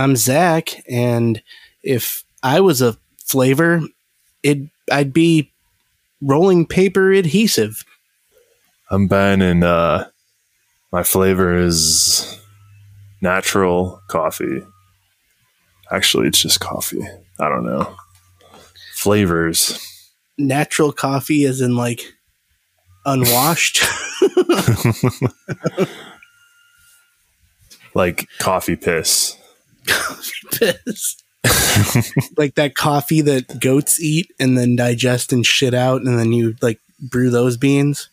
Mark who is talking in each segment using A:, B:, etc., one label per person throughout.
A: I'm Zach, and if I was a flavor, it I'd be rolling paper adhesive.
B: I'm Ben, and uh, my flavor is natural coffee. Actually, it's just coffee. I don't know. Flavors.
A: Natural coffee, as in like unwashed.
B: like coffee piss.
A: Coffee piss. like that coffee that goats eat and then digest and shit out, and then you like brew those beans.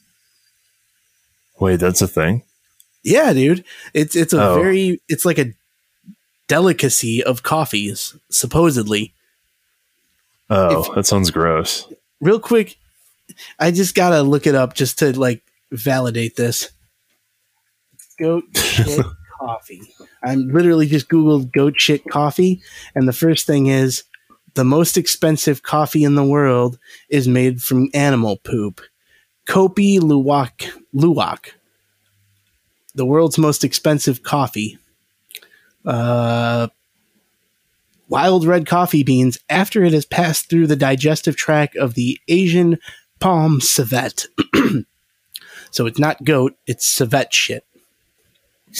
B: Wait, that's a thing.
A: Yeah, dude. It's it's a
B: Oh.
A: very it's like a delicacy of coffees, supposedly.
B: Oh,
A: If-
B: that sounds gross.
A: Real quick, I just gotta look it up just to like validate this. Goat shit coffee. I'm literally just googled goat shit coffee, and the first thing is the most expensive coffee in the world is made from animal poop. Kopi Luwak Luwak. The world's most expensive coffee. Uh wild red coffee beans after it has passed through the digestive tract of the Asian palm civet. so it's not goat, it's civet shit.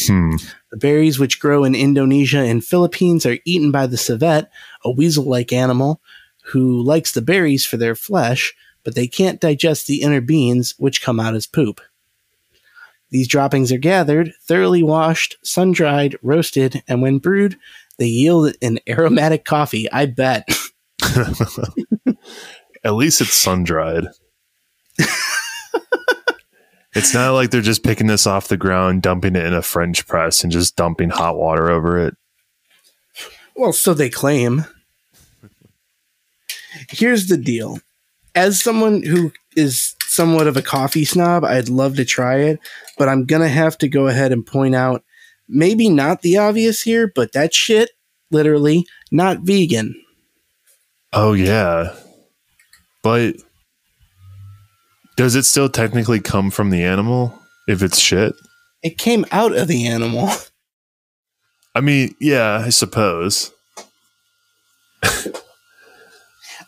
B: Hmm.
A: The berries, which grow in Indonesia and Philippines, are eaten by the civet, a weasel like animal who likes the berries for their flesh, but they can't digest the inner beans, which come out as poop. These droppings are gathered, thoroughly washed, sun dried, roasted, and when brewed, they yield an aromatic coffee. I bet.
B: At least it's sun dried. it's not like they're just picking this off the ground, dumping it in a French press, and just dumping hot water over it.
A: Well, so they claim. Here's the deal. As someone who is somewhat of a coffee snob, I'd love to try it, but I'm going to have to go ahead and point out maybe not the obvious here, but that shit, literally, not vegan.
B: Oh yeah, but does it still technically come from the animal if it's shit?
A: It came out of the animal.
B: I mean, yeah, I suppose.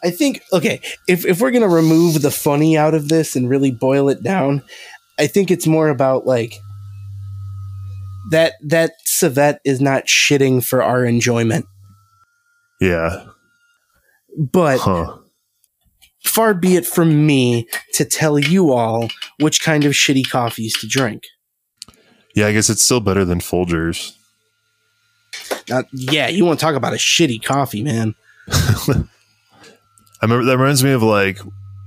A: I think okay, if if we're gonna remove the funny out of this and really boil it down, I think it's more about like that that civet is not shitting for our enjoyment.
B: Yeah.
A: But
B: Huh.
A: Far be it from me to tell you all which kind of shitty coffees to drink.
B: Yeah, I guess it's still better than Folgers.
A: Now, yeah, you want to talk about a shitty coffee, man.
B: I remember that reminds me of like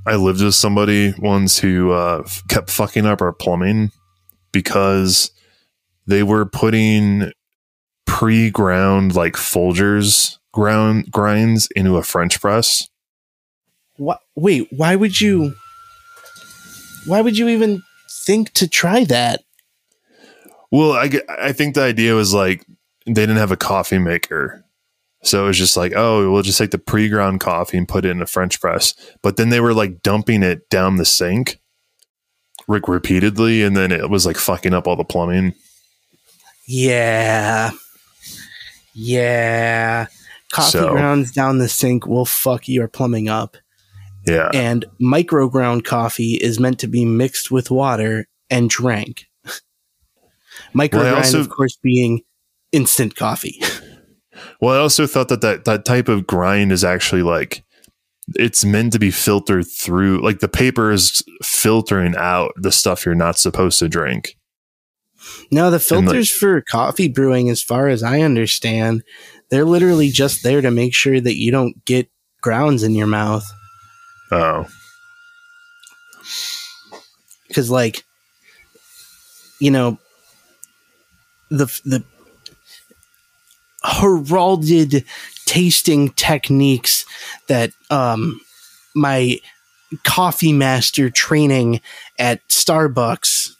B: I lived with somebody once who uh, kept fucking up our plumbing because they were putting pre-ground like Folgers ground grinds into a French press.
A: What? Wait, why would you? Why would you even think to try that?
B: Well, I, I think the idea was like they didn't have a coffee maker. So it was just like, oh, we'll just take the pre ground coffee and put it in a French press. But then they were like dumping it down the sink Rick repeatedly. And then it was like fucking up all the plumbing.
A: Yeah, yeah. Coffee
B: So-
A: grounds down the sink will fuck your plumbing up.
B: Yeah.
A: And micro ground coffee is meant to be mixed with water and drank. micro
B: Well,
A: grind,
B: also-
A: of course, being instant coffee.
B: Well, I also thought that, that that type of grind is actually like it's meant to be filtered through. Like the paper is filtering out the stuff you're not supposed to drink.
A: No, the
B: And, like-
A: filters for coffee brewing, as far as I understand, they're literally just there to make sure that you don't get grounds in your mouth.
B: Oh,
A: Because, like, you know, the the heralded tasting techniques that um my coffee master training at Starbucks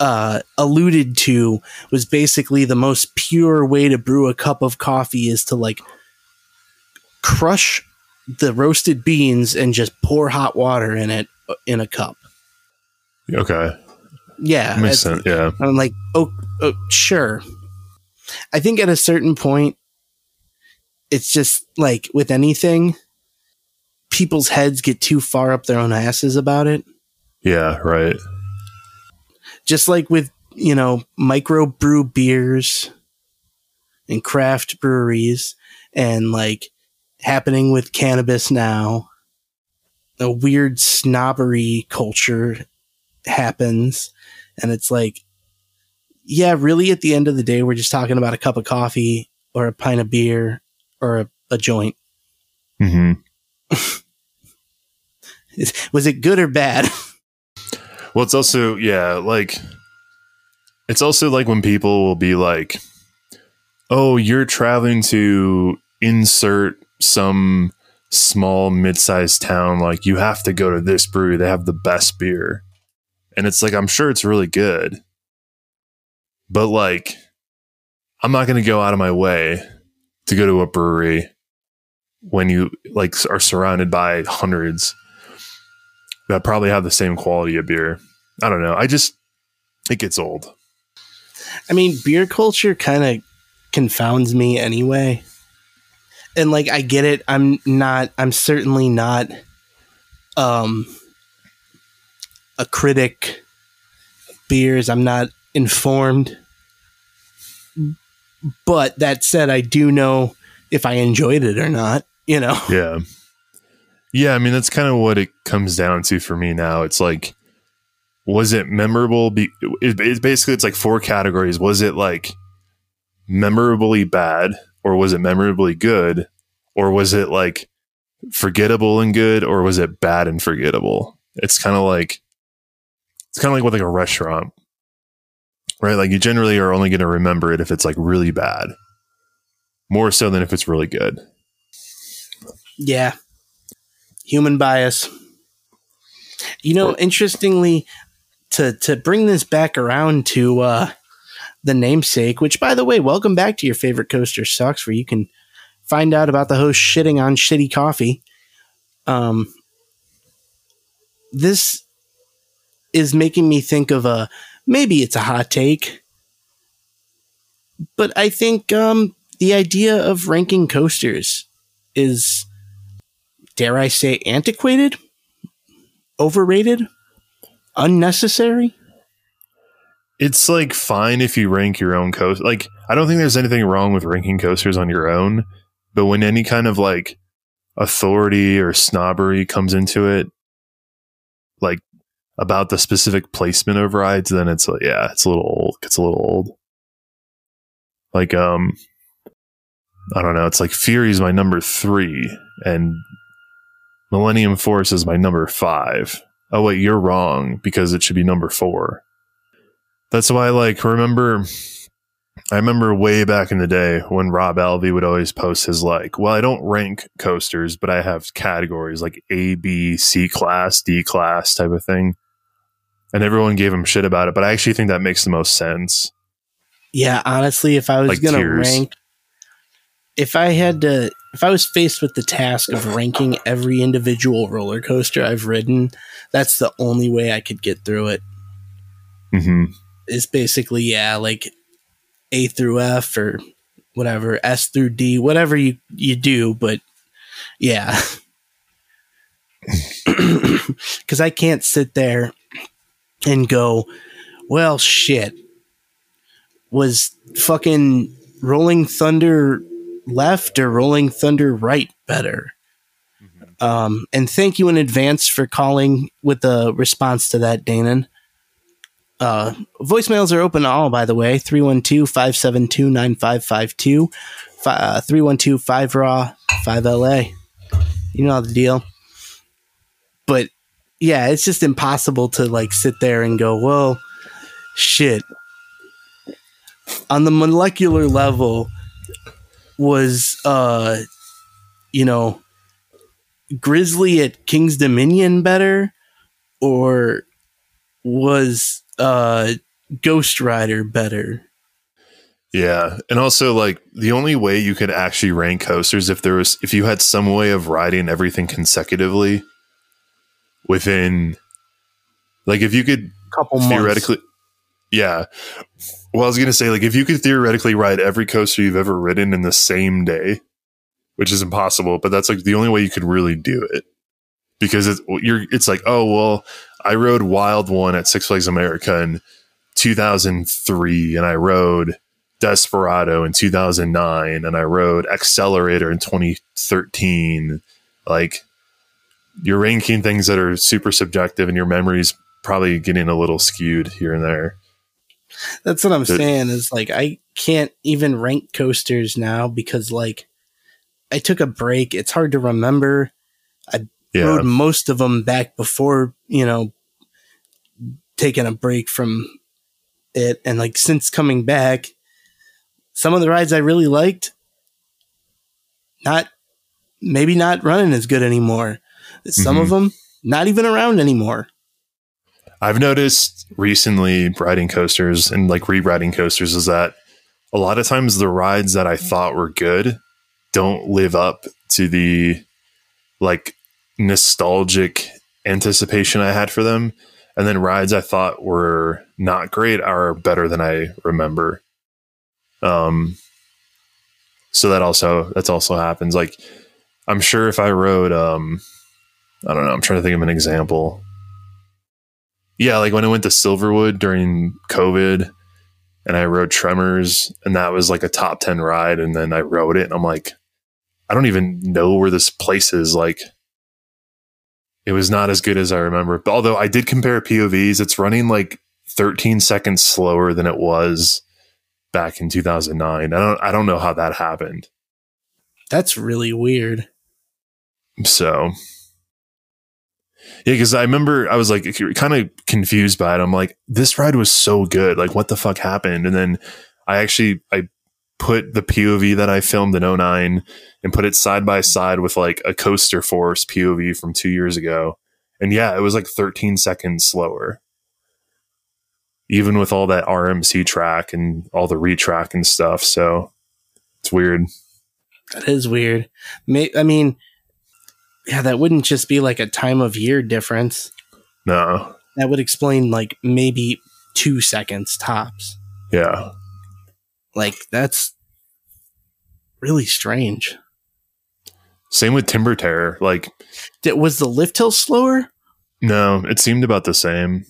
A: uh, alluded to was basically the most pure way to brew a cup of coffee is to like crush the roasted beans and just pour hot water in it uh, in a cup.
B: okay,
A: Yeah,
B: makes sense. Yeah,
A: I'm like, oh, oh, sure. I think at a certain point, it's just like with anything, people's heads get too far up their own asses about it.
B: Yeah, right.
A: Just like with, you know, micro brew beers and craft breweries and like happening with cannabis now. A weird snobbery culture happens and it's like yeah, really at the end of the day we're just talking about a cup of coffee or a pint of beer or a, a joint.
B: hmm
A: Was it good or bad?
B: Well, it's also yeah, like it's also like when people will be like, "Oh, you're traveling to insert some small mid-sized town like you have to go to this brewery. They have the best beer." And it's like I'm sure it's really good. But like I'm not going to go out of my way to go to a brewery when you like are surrounded by hundreds that probably have the same quality of beer. I don't know. I just it gets old.
A: I mean, beer culture kind of confounds me anyway. And like I get it. I'm not I'm certainly not um a critic beers. I'm not informed. But that said, I do know if I enjoyed it or not, you know.
B: Yeah. Yeah, I mean that's kind of what it comes down to for me now. It's like was it memorable be it's basically it's like four categories. Was it like memorably bad or was it memorably good or was it like forgettable and good or was it bad and forgettable? It's kind of like it's kind of like with like a restaurant. Right? Like you generally are only going to remember it if it's like really bad. More so than if it's really good.
A: Yeah. Human bias. You know, interestingly, to to bring this back around to uh the namesake, which by the way, welcome back to your favorite coaster sucks, where you can find out about the host shitting on shitty coffee. Um this is making me think of a maybe it's a hot take. But I think um the idea of ranking coasters is dare I say, antiquated, overrated, unnecessary.
B: It's like fine if you rank your own coaster. Like I don't think there's anything wrong with ranking coasters on your own, but when any kind of like authority or snobbery comes into it, like about the specific placement of rides, then it's like yeah, it's a little old. It's a little old. Like um, I don't know. It's like Fury's my number three, and Millennium Force is my number five. Oh wait, you're wrong because it should be number four. That's why, like, remember, I remember way back in the day when Rob Alvey would always post his like, well, I don't rank coasters, but I have categories like A, B, C class, D class type of thing, and everyone gave him shit about it. But I actually think that makes the most sense.
A: Yeah, honestly, if I was
B: Like
A: gonna
B: tiers.
A: rank, if I had to, if I was faced with the task of ranking every individual roller coaster I've ridden, that's the only way I could get through it.
B: hmm
A: Is basically yeah, like A through F or whatever, S through D, whatever you you do, but yeah. Cuz I can't sit there and go, well shit. Was fucking Rolling Thunder left or Rolling Thunder right better? Um, and thank you in advance for calling with a response to that, Danon. Uh, voicemails are open all, by the way. 312 572 9552, 312 5 Raw, 5 LA. You know the deal. But yeah, it's just impossible to like sit there and go, well, shit. On the molecular level, was, uh, you know, Grizzly at Kings Dominion better? Or was uh Ghost Rider better?
B: Yeah, and also like the only way you could actually rank coasters if there was if you had some way of riding everything consecutively within, like if you could
A: Couple months.
B: theoretically, yeah. Well, I was gonna say like if you could theoretically ride every coaster you've ever ridden in the same day, which is impossible, but that's like the only way you could really do it because it's you're it's like oh well I rode Wild One at Six Flags America in 2003 and I rode Desperado in 2009 and I rode Accelerator in 2013 like you're ranking things that are super subjective and your memory's probably getting a little skewed here and there.
A: That's what I'm saying is like I can't even rank coasters now because like I took a break. It's hard to remember. I yeah. rode most of them back before, you know, taking a break from it. And like since coming back, some of the rides I really liked, not maybe not running as good anymore. Some mm-hmm. of them not even around anymore.
B: I've noticed recently riding coasters and like re-riding coasters is that a lot of times the rides that I thought were good don't live up to the like nostalgic anticipation I had for them. And then rides I thought were not great are better than I remember. Um, so that also that's also happens. Like I'm sure if I rode um I don't know, I'm trying to think of an example. Yeah, like when I went to Silverwood during COVID and I rode Tremors and that was like a top 10 ride and then I rode it and I'm like I don't even know where this place is like it was not as good as I remember. But although I did compare POVs, it's running like 13 seconds slower than it was back in 2009. I don't I don't know how that happened.
A: That's really weird.
B: So yeah, because I remember I was like kind of confused by it. I'm like, this ride was so good. Like, what the fuck happened? And then I actually I put the POV that I filmed in 09 and put it side by side with like a coaster force POV from two years ago. And yeah, it was like 13 seconds slower. Even with all that RMC track and all the retrack and stuff. So it's weird.
A: That is weird. May- I mean, yeah, that wouldn't just be like a time of year difference.
B: No.
A: That would explain like maybe two seconds tops.
B: Yeah.
A: Like that's really strange.
B: Same with Timber Terror. Like,
A: Did, was the lift hill slower?
B: No, it seemed about the same.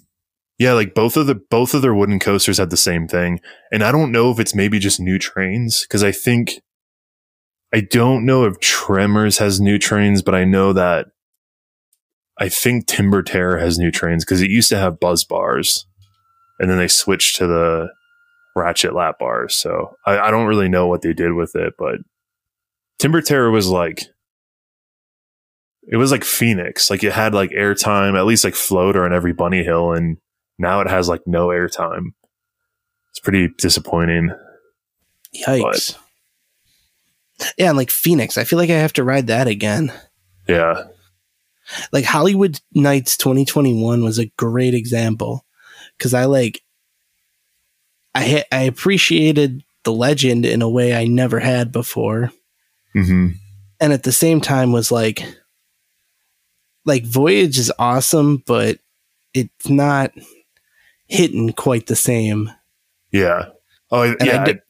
B: Yeah, like both of the both of their wooden coasters had the same thing, and I don't know if it's maybe just new trains because I think I don't know if Tremors has new trains, but I know that I think Timber Terror has new trains because it used to have buzz bars, and then they switched to the ratchet lap bars. So I, I don't really know what they did with it, but Timber Terror was like it was like Phoenix. Like it had like airtime, at least like floater on every bunny hill, and now it has like no airtime. It's pretty disappointing.
A: Yikes. But, yeah, and like Phoenix, I feel like I have to ride that again.
B: Yeah.
A: Like Holiwood Nights 2021 was a great example because I like I I appreciated the legend in a way I never had before.
B: Mm-hmm.
A: And at the same time was like like Voyage is awesome, but it's not hitting quite the same.
B: Yeah. Oh, and yeah. I,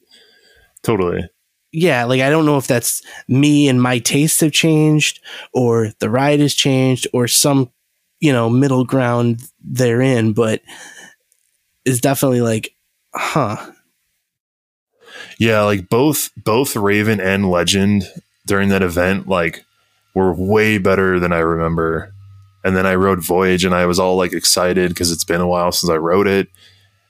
B: totally.
A: Yeah, like I don't know if that's me and my tastes have changed, or the ride has changed, or some, you know, middle ground therein. But it's definitely like huh.
B: Yeah, like both both Raven and Legend during that event like were way better than I remember. And then I rode Voyage and I was all like excited because it's been a while since I rode it.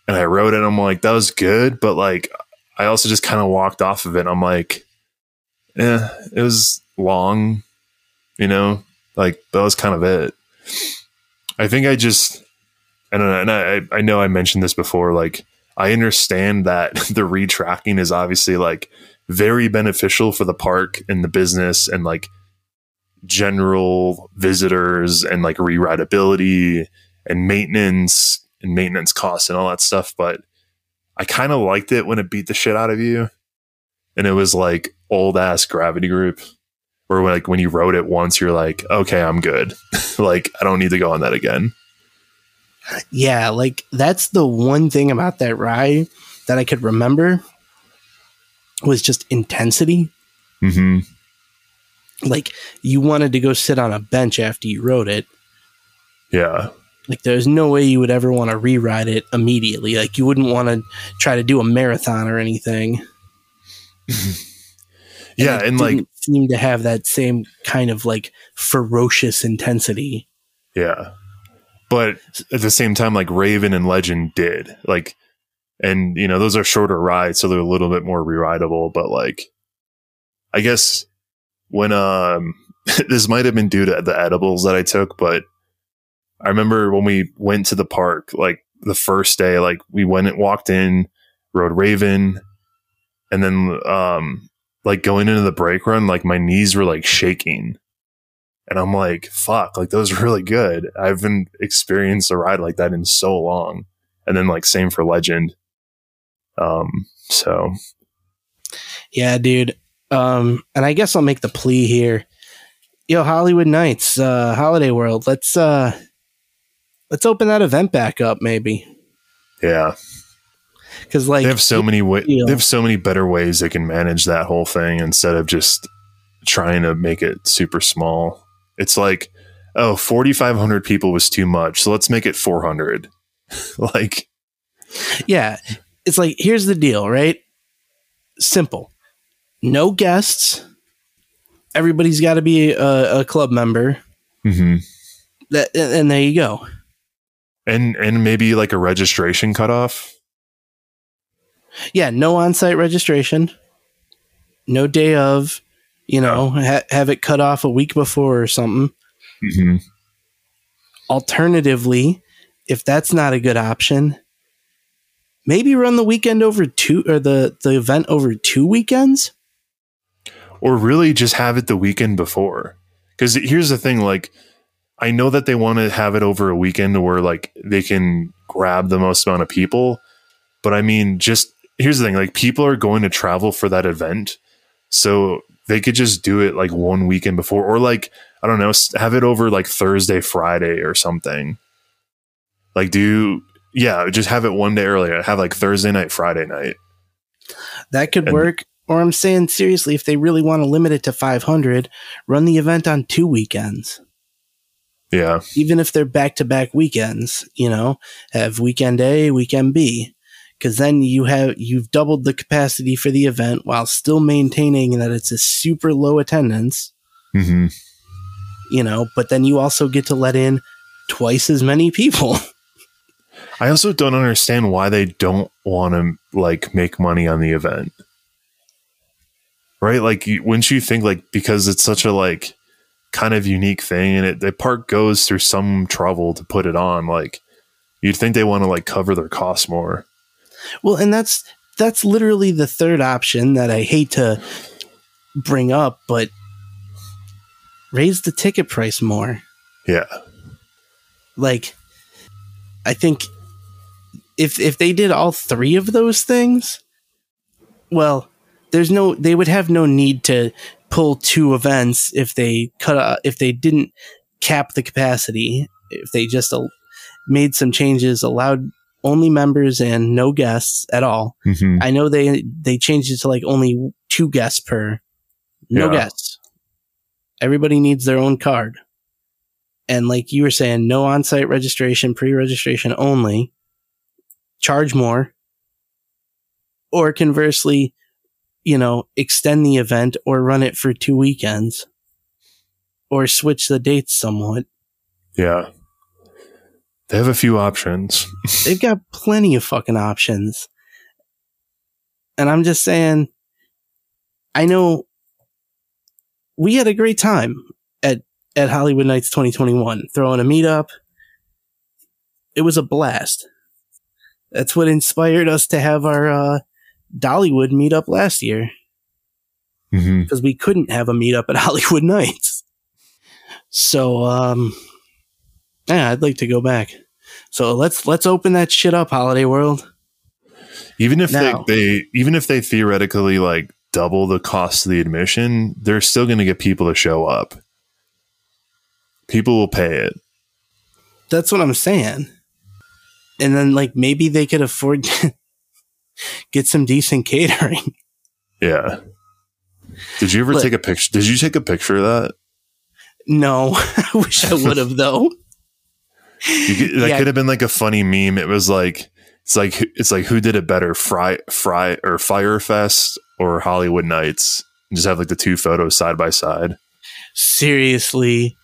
B: And I rode it and I'm like, that was good, but like I also just kind of walked off of it. I'm like, yeah, it was long, you know, like that was kind of it. I think I just, I don't know, and I, I know I mentioned this before, like I understand that the retracking is obviously like very beneficial for the park and the business and like general visitors and like rewritability and maintenance and maintenance costs and all that stuff. But I kind of liked it when it beat the shit out of you. And it was like old ass gravity group where like when you wrote it once, you're like, okay, I'm good. like I don't need to go on that again.
A: Yeah, like that's the one thing about that ride that I could remember was just intensity.
B: Mm-hmm.
A: like you wanted to go sit on a bench after you rode it.
B: Yeah.
A: Like there's no way you would ever want to reride it immediately. Like you wouldn't want to try to do a marathon or anything.
B: yeah,
A: it
B: and like
A: seem to have that same kind of like ferocious intensity.
B: yeah. But at the same time, like Raven and Legend did. Like and you know, those are shorter rides, so they're a little bit more re-rideable, but like I guess when um this might have been due to the edibles that I took, but I remember when we went to the park, like the first day, like we went and walked in, rode Raven, and then um like going into the brake run, like my knees were like shaking. And I'm like, fuck, like those are really good. I haven't experienced a ride like that in so long. And then like same for Legend. Um, so
A: Yeah, dude. Um, and I guess I'll make the plea here. Yo, Holiwood Nights, uh, Holiday World. Let's uh, let's open that event back up, maybe.
B: yeah,
A: Because like
B: they have so many ways. They have so many better ways they can manage that whole thing instead of just trying to make it super small. It's like, oh, 4,500 people was too much, so let's make it 400. like,
A: Yeah. It's like, here's the deal, right? Simple. No guests. Everybody's got to be a, a club member.
B: mhm.
A: That and there you go.
B: and and maybe like a registration cutoff.
A: Yeah, no on-site registration. No day of, you know, ha- have it cut off a week before or something.
B: Mm-hmm.
A: Alternatively, if that's not a good option, maybe run the weekend over two or the the event over two weekends.
B: or really just have it the weekend before. Because here's the thing, like I know that they want to have it over a weekend where like they can grab the most amount of people, but I mean, just here's the thing, like people are going to travel for that event, so they could just do it like one weekend before, or like I don't know, have it over like Thursday, Friday, or something. Like do yeah, just have it one day earlier. Have like Thursday night, Friday night.
A: That could
B: And-
A: work. Or I'm saying seriously, if they really want to limit it to 500, run the event on two weekends.
B: Yeah,
A: Even if they're back to back weekends, you know, have weekend A, weekend B. Cause then you have, you've doubled the capacity for the event while still maintaining that it's a super low attendance,
B: hmm
A: you know, but then you also get to let in twice as many people.
B: I also don't understand why they don't want to like make money on the event. Right? Like, wouldn't you think like because it's such a like kind of unique thing, and it the park goes through some trouble to put it on. Like, you'd think they want to like cover their costs more.
A: Well, and that's that's literally the third option that I hate to bring up, but raise the ticket price more.
B: Yeah,
A: Like I think if if they did all three of those things, well, there's no they would have no need to pull two events if they cut uh, if they didn't cap the capacity, if they just uh, made some changes allowed only members and no guests at all.
B: hmm
A: I know they they changed it to like only two guests per. No
B: Yeah.
A: guests. Everybody needs their own card. And like you were saying, no on-site registration, pre-registration only. Charge more. Or conversely, you know, extend the event or run it for two weekends. Or switch the dates somewhat.
B: yeah. They have a few options.
A: They've got plenty of fucking options. And I'm just saying, I know we had a great time at, at Holiwood Nights 2021, throwing a meetup. It was a blast. That's what inspired us to have our, uh, Dollywood meetup last year because we couldn't have a meetup at Holiwood Nights. So, um, yeah, I'd like to go back. So let's let's open that shit up, Holiday World.
B: Even if
A: Now-
B: they, they even if they theoretically like double the cost of the admission, they're still going to get people to show up. People will pay it.
A: That's what I'm saying. And then like maybe they could afford to get some decent catering.
B: Yeah. Did you ever
A: Look.
B: take a picture? Did you take a picture of that?
A: No, I wish I would have though.
B: You could, that
A: Yeah.
B: could have been like a funny meme. It was like it's like it's like who did it better, Fry Fry or Firefest or Holiwood Nights? And just have like the two photos side by side.
A: seriously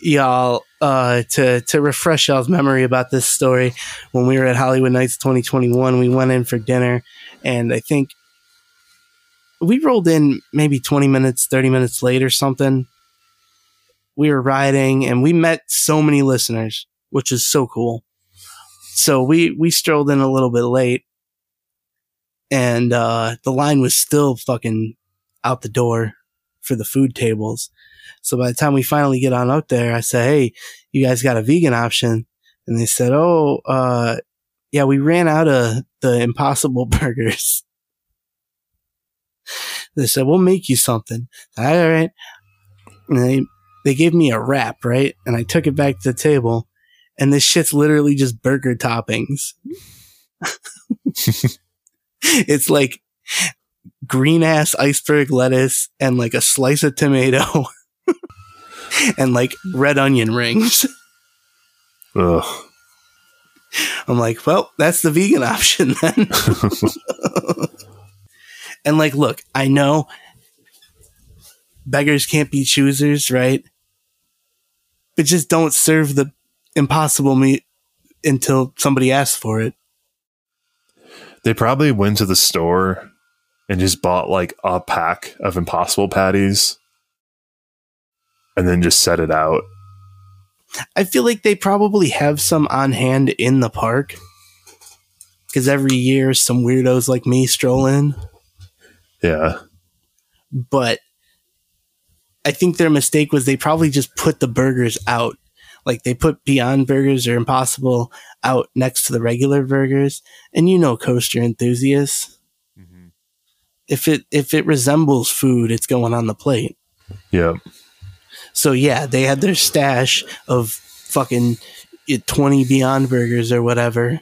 A: y'all uh to to refresh y'all's memory about this story when we were at holiwood nights 2021 we went in for dinner and i think we rolled in maybe 20 minutes 30 minutes late or something we were riding and we met so many listeners which is so cool so we we strolled in a little bit late and uh the line was still fucking out the door for the food tables so by the time we finally get on out there, I say, Hey, you guys got a vegan option? And they said, Oh, uh, yeah, we ran out of the impossible burgers. They said, we'll make you something. All right. And they, they gave me a wrap, right? And I took it back to the table and this shit's literally just burger toppings. it's like green ass iceberg lettuce and like a slice of tomato and like red onion rings.
B: Ugh.
A: I'm like, well, that's the vegan option then. and like, look, I know beggars can't be choosers, right? But just don't serve the impossible meat until somebody asks for it.
B: They probably went to the store and just bought like a pack of impossible patties and then just set it out.
A: I feel like they probably have some on hand in the park. Because every year some weirdos like me stroll in.
B: Yeah.
A: but I think their mistake was they probably just put the burgers out. Like they put Beyond Burgers or Impossible out next to the regular burgers. And you know coaster enthusiasts. If it if it resembles food, it's going on the plate.
B: Yeah.
A: So yeah, they had their stash of fucking eh, 20 Beyond Burgers or whatever.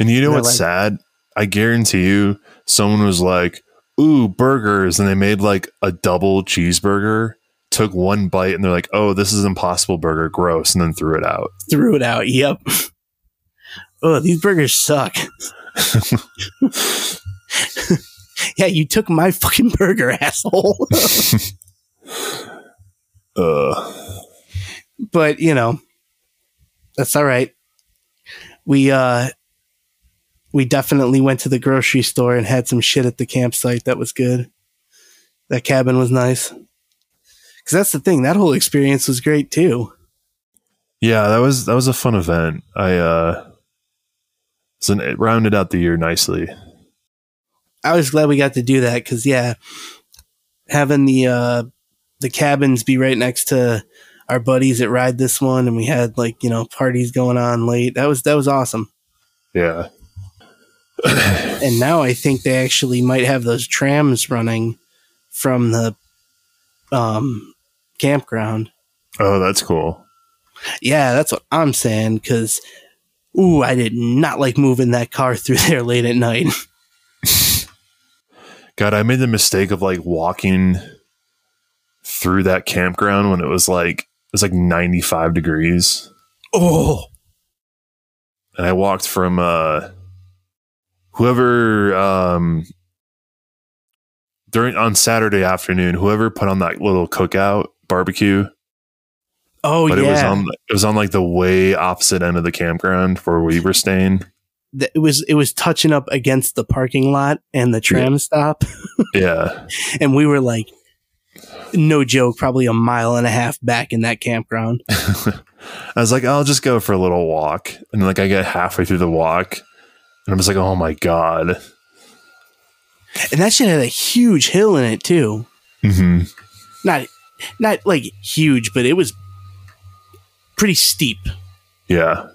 B: And you know
A: They're
B: what's
A: like-
B: sad? I guarantee you someone was like, ooh, burgers. And they made like a double cheeseburger, took one bite, and they're like, oh, this is impossible burger, gross, and then threw it out.
A: Threw it out. Yep. oh, these burgers suck. yeah, you took my fucking burger, asshole.
B: Ugh.
A: but you know, that's all right. We uh we definitely went to the grocery store and had some shit at the campsite that was good. That cabin was nice. Cause that's the thing, that whole experience was great too.
B: Yeah, that was that was a fun event. I uh so it rounded out the year nicely.
A: I was glad we got to do that because yeah, having the uh the cabins be right next to our buddies that ride this one, and we had like you know parties going on late. That was that was awesome.
B: Yeah.
A: And now I think they actually might have those trams running from the um campground.
B: Oh, that's cool.
A: Yeah, that's what I'm saying. Because ooh, I did not like moving that car through there late at night.
B: God, I made the mistake of like walking through that campground when it was like it was like 95 degrees.
A: oh,
B: And I walked from uh whoever um during on Saturday afternoon, whoever put on that little cookout barbecue,
A: oh
B: but
A: yeah.
B: it was on it was on like the way opposite end of the campground where we were staying.
A: it was it was touching up against the parking lot and the tram stop,
B: Yeah.
A: and we were like, no joke, probably a mile and a half back in that campground.
B: I was like, I'll just go for a little walk. And like I get halfway through the walk and I'm just like, oh my God.
A: And that shit had a huge hill in it too.
B: hmm
A: Not not like huge, but it was pretty steep.
B: Yeah.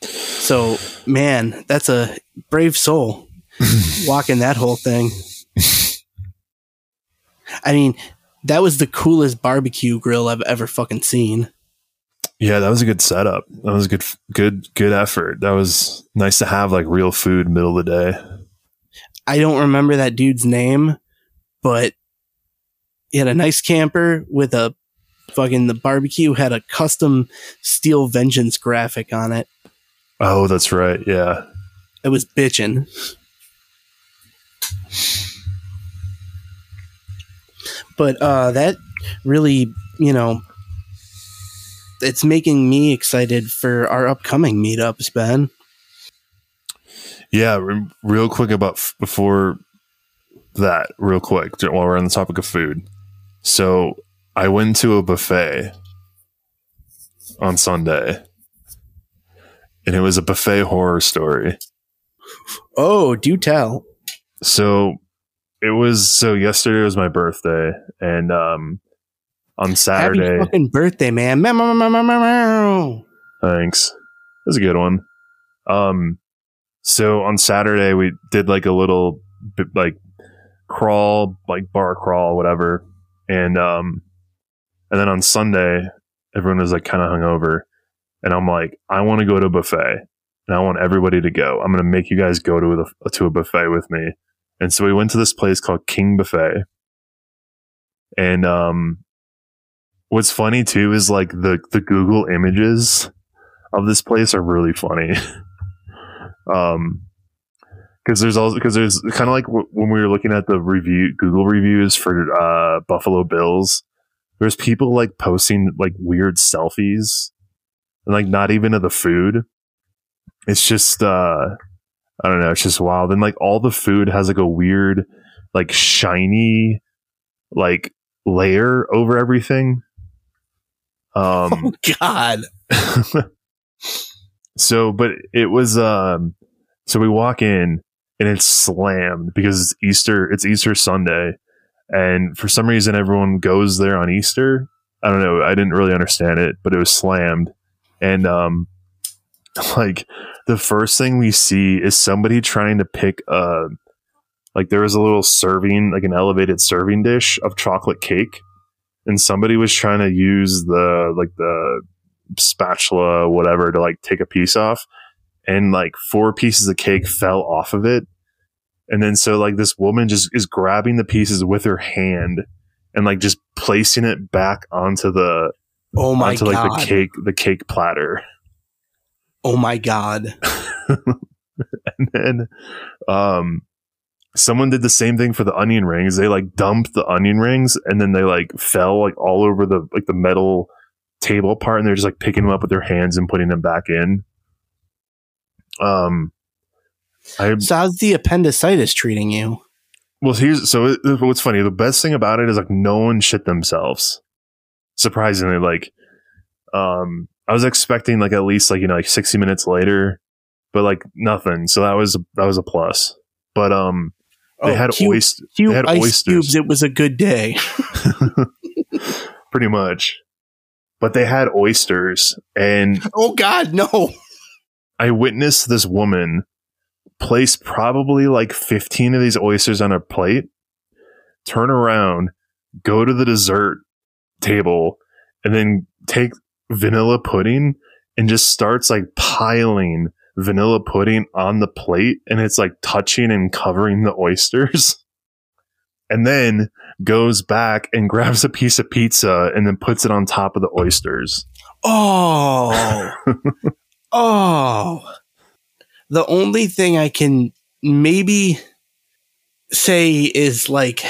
A: So man, that's a brave soul walking that whole thing. I mean, that was the coolest barbecue grill I've ever fucking seen.
B: Yeah, that was a good setup. That was a good, good, good effort. That was nice to have like real food middle of the day.
A: I don't remember that dude's name, but he had a nice camper with a fucking the barbecue had a custom Steel Vengeance graphic on it.
B: Oh, that's right. Yeah.
A: It was bitching. But uh that really, you know, it's making me excited for our upcoming meetups, Ben.
B: Yeah, re- real quick about f- before that, real quick, while we're on the topic of food. So I went to a buffet on Sunday, and it was a buffet horror story.
A: Oh, do tell.
B: So it was so yesterday was my birthday, and um, on Saturday,
A: Happy fucking birthday, man.
B: Thanks. That's a good one. Um, so on Saturday we did like a little bit like crawl, like bar crawl, whatever, and um, and then on Sunday everyone was like kind of hungover, and I'm like, I want to go to a buffet, and I want everybody to go. I'm gonna make you guys go to the to a buffet with me, and so we went to this place called King Buffet, and um, what's funny too is like the the Google images of this place are really funny. um, because there's also because there's kind of like w- when we were looking at the review Google reviews for uh, Buffalo Bills. There's people like posting like weird selfies, and like not even of the food. It's just uh, I don't know. It's just wild. And like all the food has like a weird, like shiny, like layer over everything. Um,
A: Oh God.
B: so but it was um so we walk in and it's slammed because it's easter it's easter sunday. And for some reason everyone goes there on easter. I don't know. I didn't really understand it but it was slammed. And um like the first thing we see is somebody trying to pick a like there was a little serving like an elevated serving dish of chocolate cake. And somebody was trying to use the like the spatula whatever to like take a piece off and like four pieces of cake fell off of it and then so like this woman just is grabbing the pieces with her hand and like just placing it back onto the
A: Oh my
B: onto
A: God.
B: like the cake the cake platter
A: Oh my God.
B: and then um someone did the same thing for the onion rings they like dumped the onion rings and then they like fell like all over the like the metal table part and they're just like picking them up with their hands and putting them back in um i
A: So how's the appendicitis treating you?
B: well here's so it, what's funny the best thing about it is like no one shit themselves surprisingly like um i was expecting like at least like you know like 60 minutes later but like nothing so that was that was a plus but um they
A: Oh,
B: had
A: cute,
B: oyster they had
A: ice
B: oysters.
A: cubes. It was a good day.
B: pretty much but they had oysters and
A: Oh God, no.
B: I witnessed this woman place probably like 15 of these oysters on a plate turn around go to the dessert table and then take vanilla pudding and just starts like piling vanilla pudding on the plate and it's like touching and covering the oysters and then goes back and grabs a piece of pizza and then puts it on top of the oysters
A: Oh. oh. The only thing I can maybe say is like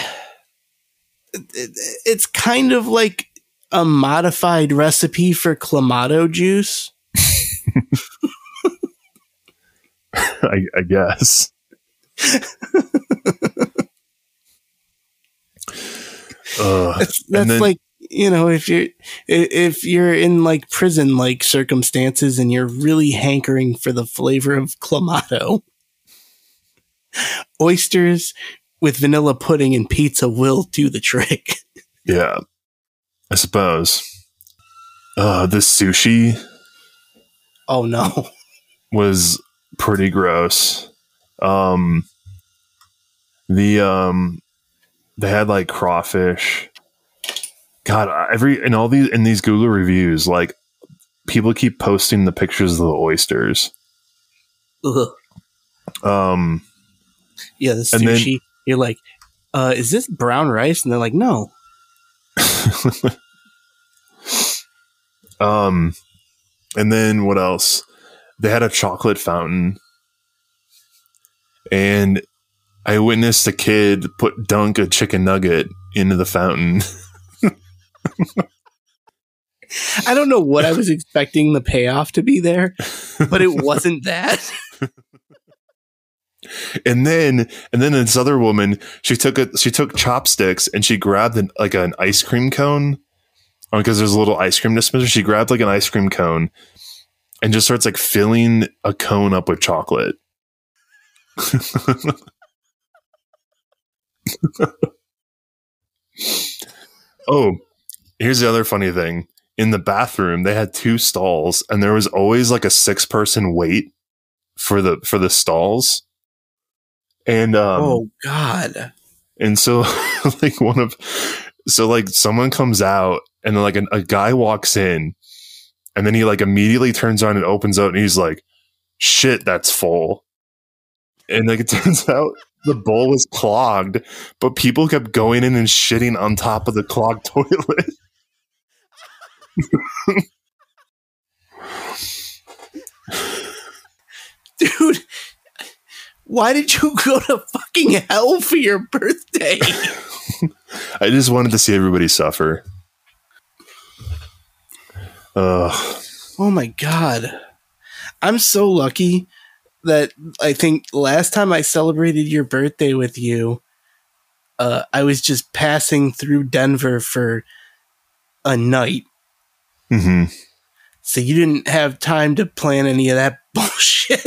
A: it's kind of like a modified recipe for clamato juice.
B: I, I guess Ugh.
A: That's, that's
B: then-
A: like you know if you're if you're in like prison like circumstances and you're really hankering for the flavor of clamato oysters with vanilla pudding and pizza will do the trick
B: Yeah, I suppose. Uh, the sushi
A: oh no
B: was pretty gross. Um, the um, they had like crawfish. God, every in all these in these Google reviews, like people keep posting the pictures of the oysters.
A: Ugh.
B: Um,
A: Yeah, the
B: And then-
A: sushi. You're like, uh, is this brown rice? And they're like, no.
B: um, and then what else? They had a chocolate fountain, and I witnessed a kid put dunk a chicken nugget into the fountain.
A: I don't know what I was expecting the payoff to be there, but it wasn't that.
B: and then and then this other woman she took a she took chopsticks and she grabbed an, like an ice cream cone. Oh, because there's a little ice cream dispenser. She grabbed like an ice cream cone and just starts like filling a cone up with chocolate. Oh here's the other funny thing. In the bathroom they had two stalls and there was always like a six person wait for the for the stalls. And um
A: oh God.
B: and so like one of so like someone comes out and then like an, a guy walks in and then he like immediately turns on and opens up and he's like shit that's full. And like it turns out the bowl was clogged but people kept going in and shitting on top of the clogged toilet
A: Dude, why did you go to fucking hell for your birthday?
B: i just wanted to see everybody suffer Ugh.
A: oh my God. I'm so lucky that I think last time I celebrated your birthday with you, uh, I was just passing through Denver for a night.
B: Hmm
A: So you didn't have time to plan any of that bullshit.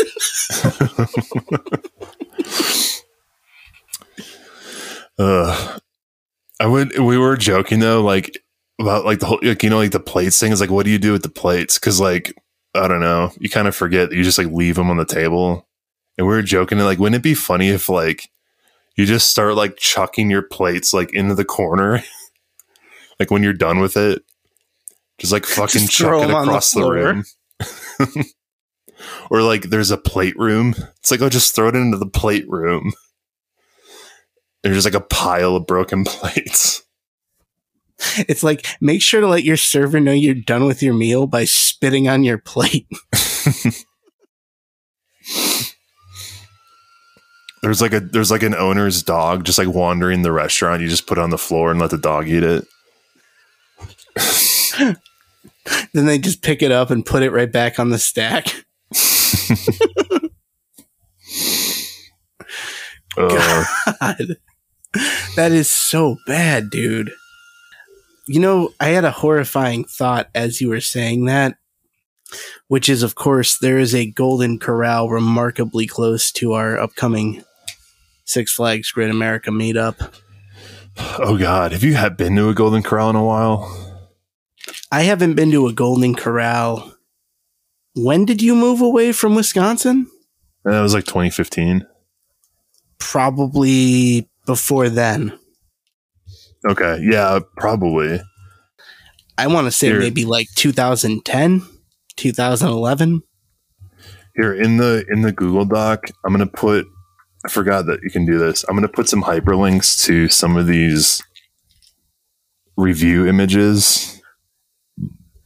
B: Ugh. I would. We were joking though, like about like the whole, like you know, like the plates thing is like, what do you do with the plates? Because like I don't know, you kind of forget that you just like leave them on the table. And we were joking, and like, wouldn't it be funny if like you just start like chucking your plates like into the corner, like when you're done with it, just like fucking
A: Just
B: chuck it
A: on the
B: across the, room. or like there's a plate room. It's like, oh, just throw it into the plate room. There's just like a pile of broken plates.
A: It's like make sure to let your server know you're done with your meal by spitting on your plate.
B: There's like a there's like an owner's dog just like wandering the restaurant. You just put it on the floor and let the dog eat it.
A: then they just pick it up and put it right back on the stack. God. That is so bad, dude. You know, I had a horrifying thought as you were saying that, which is, of course, there is a Golden Corral remarkably close to our upcoming Six Flags Great America meetup.
B: oh God, have you been to a Golden Corral in a while?
A: I haven't been to a Golden Corral. When did you move away from Wisconsin?
B: That was like 2015.
A: Probably before then.
B: Okay, yeah, probably.
A: I want to say
B: Here.
A: maybe like 2010, 2011.
B: Here in the in the Google Doc, I'm gonna put. I forgot that you can do this. I'm gonna put some hyperlinks to some of these review images.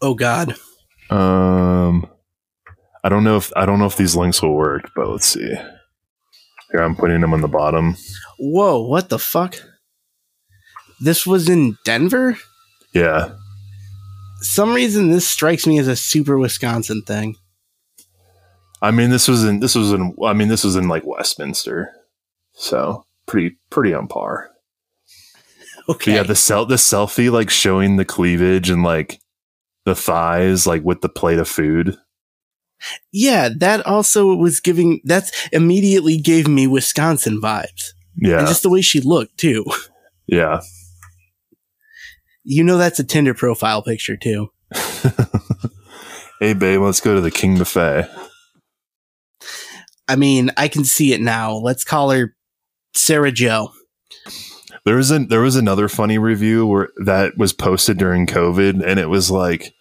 A: Oh, God.
B: Um, I don't know if I don't know if these links will work, but let's see. Here, I'm putting them on the bottom.
A: Whoa, what the fuck? This was in Denver?
B: Yeah,
A: Some reason this strikes me as a super Wisconsin thing.
B: I mean this was in this was in I mean this was in like Westminster, so pretty pretty on par. But
A: Okay.
B: yeah, the sel the selfie like showing the cleavage and like the thighs like with the plate of food.
A: yeah, that also was giving that's immediately gave me Wisconsin vibes.
B: Yeah,
A: And just the way she looked too.
B: yeah.
A: You know that's a Tinder profile picture too.
B: hey babe, let's go to the King Buffet.
A: I mean, I can see it now. Let's call her Sarah Joe.
B: There was an there was another funny review where that was posted during COVID, and it was like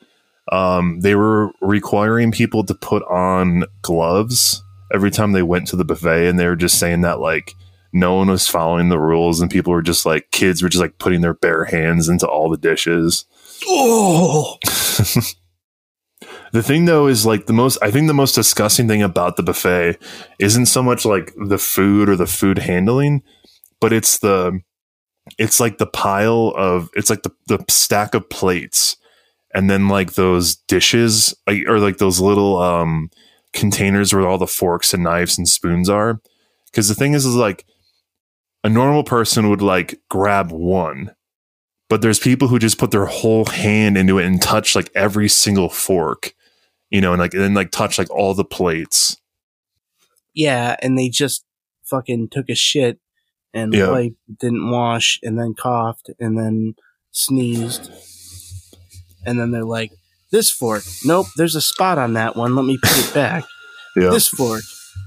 B: um, they were requiring people to put on gloves every time they went to the buffet, and they were just saying that like no one was following the rules and people were just like kids were just like putting their bare hands into all the dishes.
A: Oh,
B: The thing though is like the most I think the most disgusting thing about the buffet isn't so much like the food or the food handling, but it's the it's like the pile of it's like the, the stack of plates and then like those dishes like or like those little um containers where all the forks and knives and spoons are. Cause the thing is is like a normal person would like grab one but there's people who just put their whole hand into it and touch like every single fork you know and like and then like touch like all the plates
A: yeah, and they just fucking took a shit and
B: Yeah.
A: wiped, didn't wash, and then coughed, and then sneezed, and then they're like, "This fork, nope, there's a spot on that one. Let me put it back."
B: yeah
A: This fork,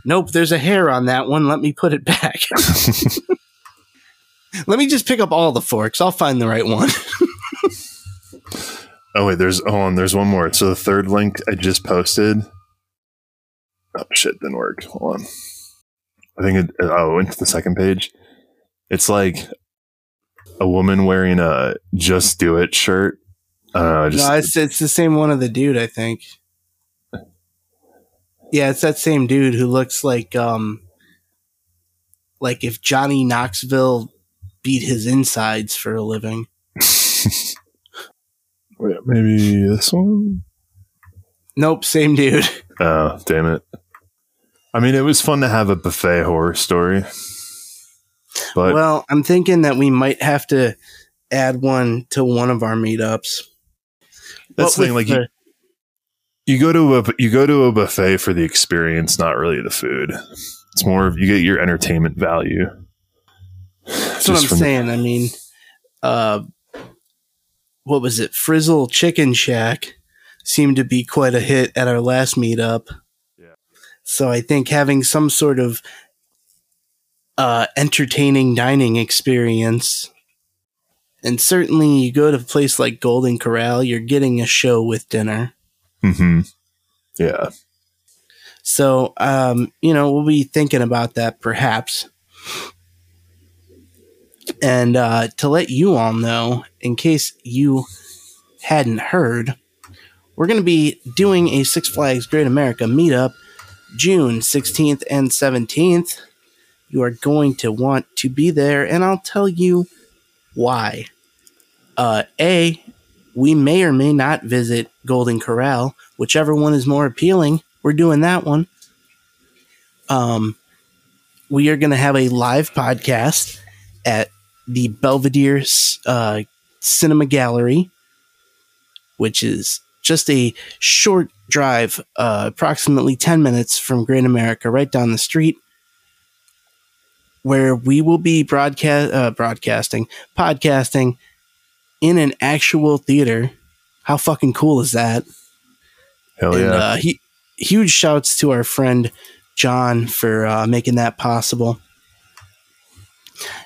A: nope, there's a hair on that one. Let me put it back. Let me just pick up all the forks. I'll find the right one.
B: oh wait there's oh and there's one more so the third link i just posted oh shit didn't work hold on i think it oh went to the second page it's like a woman wearing a just do it shirt i just
A: no, it's, it's the same one of the dude, I think. Yeah, it's that same dude who looks like um like if Johnny Knoxville beat his insides for a living.
B: Wait, maybe this one
A: Nope, same dude.
B: Oh, damn it. I mean, it was fun to have a buffet horror story. But
A: well, I'm thinking that we might have to add one to one of our meetups.
B: That's the thing, like
A: with
B: you, you go to a you go to a buffet for the experience, not really the food. It's more of you get your entertainment value.
A: That's what I'm saying. I mean, uh, what was it? Frizzle Chicken Shack seemed to be quite a hit at our last meetup.
B: Yeah.
A: So I think having some sort of uh, entertaining dining experience, and certainly you go to a place like Golden Corral, you're getting a show with dinner.
B: hmm Yeah.
A: So, um, you know, we'll be thinking about that perhaps. And uh, to let you all know, in case you hadn't heard, we're going to be doing a Six Flags Great America meetup June 16th and 17th. You are going to want to be there, and I'll tell you why. Uh, a, we may or may not visit Golden Corral, whichever one is more appealing. We're doing that one. Um, we are going to have a live podcast at the Belvedere uh, Cinema Gallery, which is just a short drive, uh, approximately 10 minutes from Great America, right down the street, where we will be broadcast, uh, broadcasting, podcasting in an actual theater. How fucking cool is that?
B: Hell
A: and
B: yeah.
A: uh, he, huge shouts to our friend John for uh, making that possible.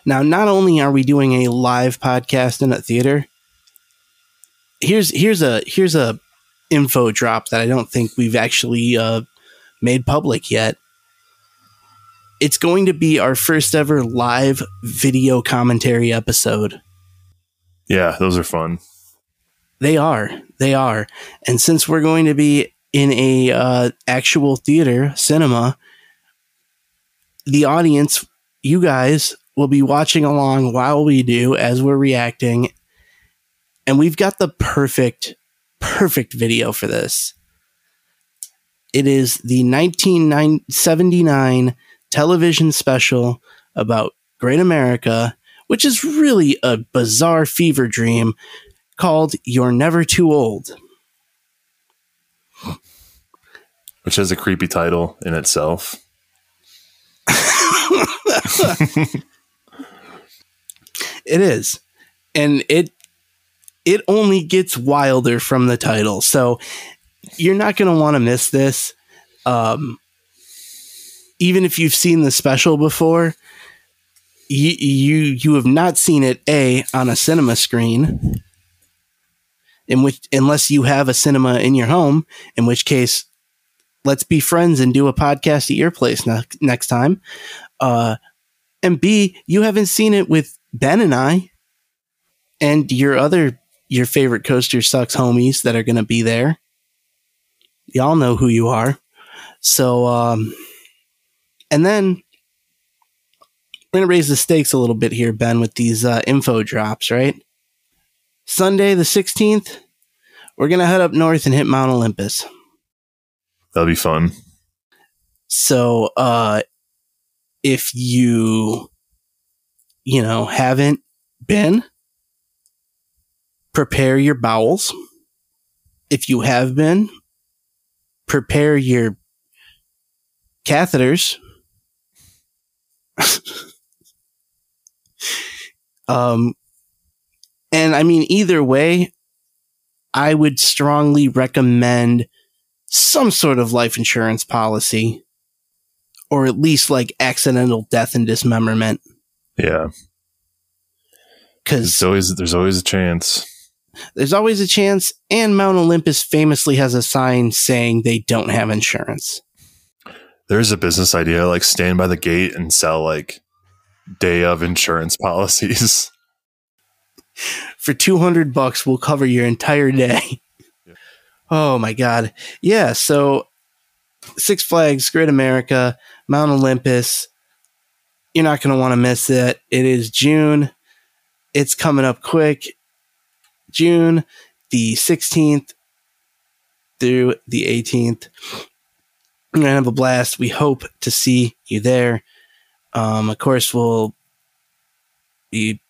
A: Now, not only are we doing a live podcast in a theater, here's here's a here's a info drop that I don't think we've actually uh, made public yet. It's going to be our first ever live video commentary episode.
B: Yeah, those are fun.
A: They are. They are. And since we're going to be in a uh, actual theater cinema, the audience, you guys, will be watching along while we do as we're reacting. And we've got the perfect, perfect video for this. It is the 1979 television special about Great America, which is really a bizarre fever dream called You're Never Too Old.
B: Which has a creepy title in itself.
A: It is. And it it only gets wilder from the title. So you're not going to want to miss this. Um even if you've seen the special before, you you have not seen it a on a cinema screen. In which unless you have a cinema in your home, in which case let's be friends and do a podcast at your place ne- next time. Uh And B, you haven't seen it with Ben and I and your other your favorite coaster sucks homies that are going to be there. Y'all know who you are. So um and then going to raise the stakes a little bit here, Ben, with these uh, info drops, right? Sunday the 16th, we're going to head up north and hit Mount Olympus.
B: That'll be fun.
A: So, uh, if you, you know, haven't been, prepare your bowels. If you have been, prepare your catheters. um, and I mean, either way, I would strongly recommend some sort of life insurance policy or at least like accidental death and dismemberment.
B: Yeah.
A: Cause
B: there's always, there's always a chance.
A: There's always a chance. And Mount Olympus famously has a sign saying they don't have insurance.
B: There's a business idea like stand by the gate and sell like day of insurance policies.
A: For 200 bucks, we'll cover your entire day. Yeah. Oh my God. Yeah. So Six Flags, Great America, Mount Olympus. You're not going to want to miss it. It is June. It's coming up quick. June the 16th through the 18th. We're going to have a blast. We hope to see you there. Um, of course, we'll be,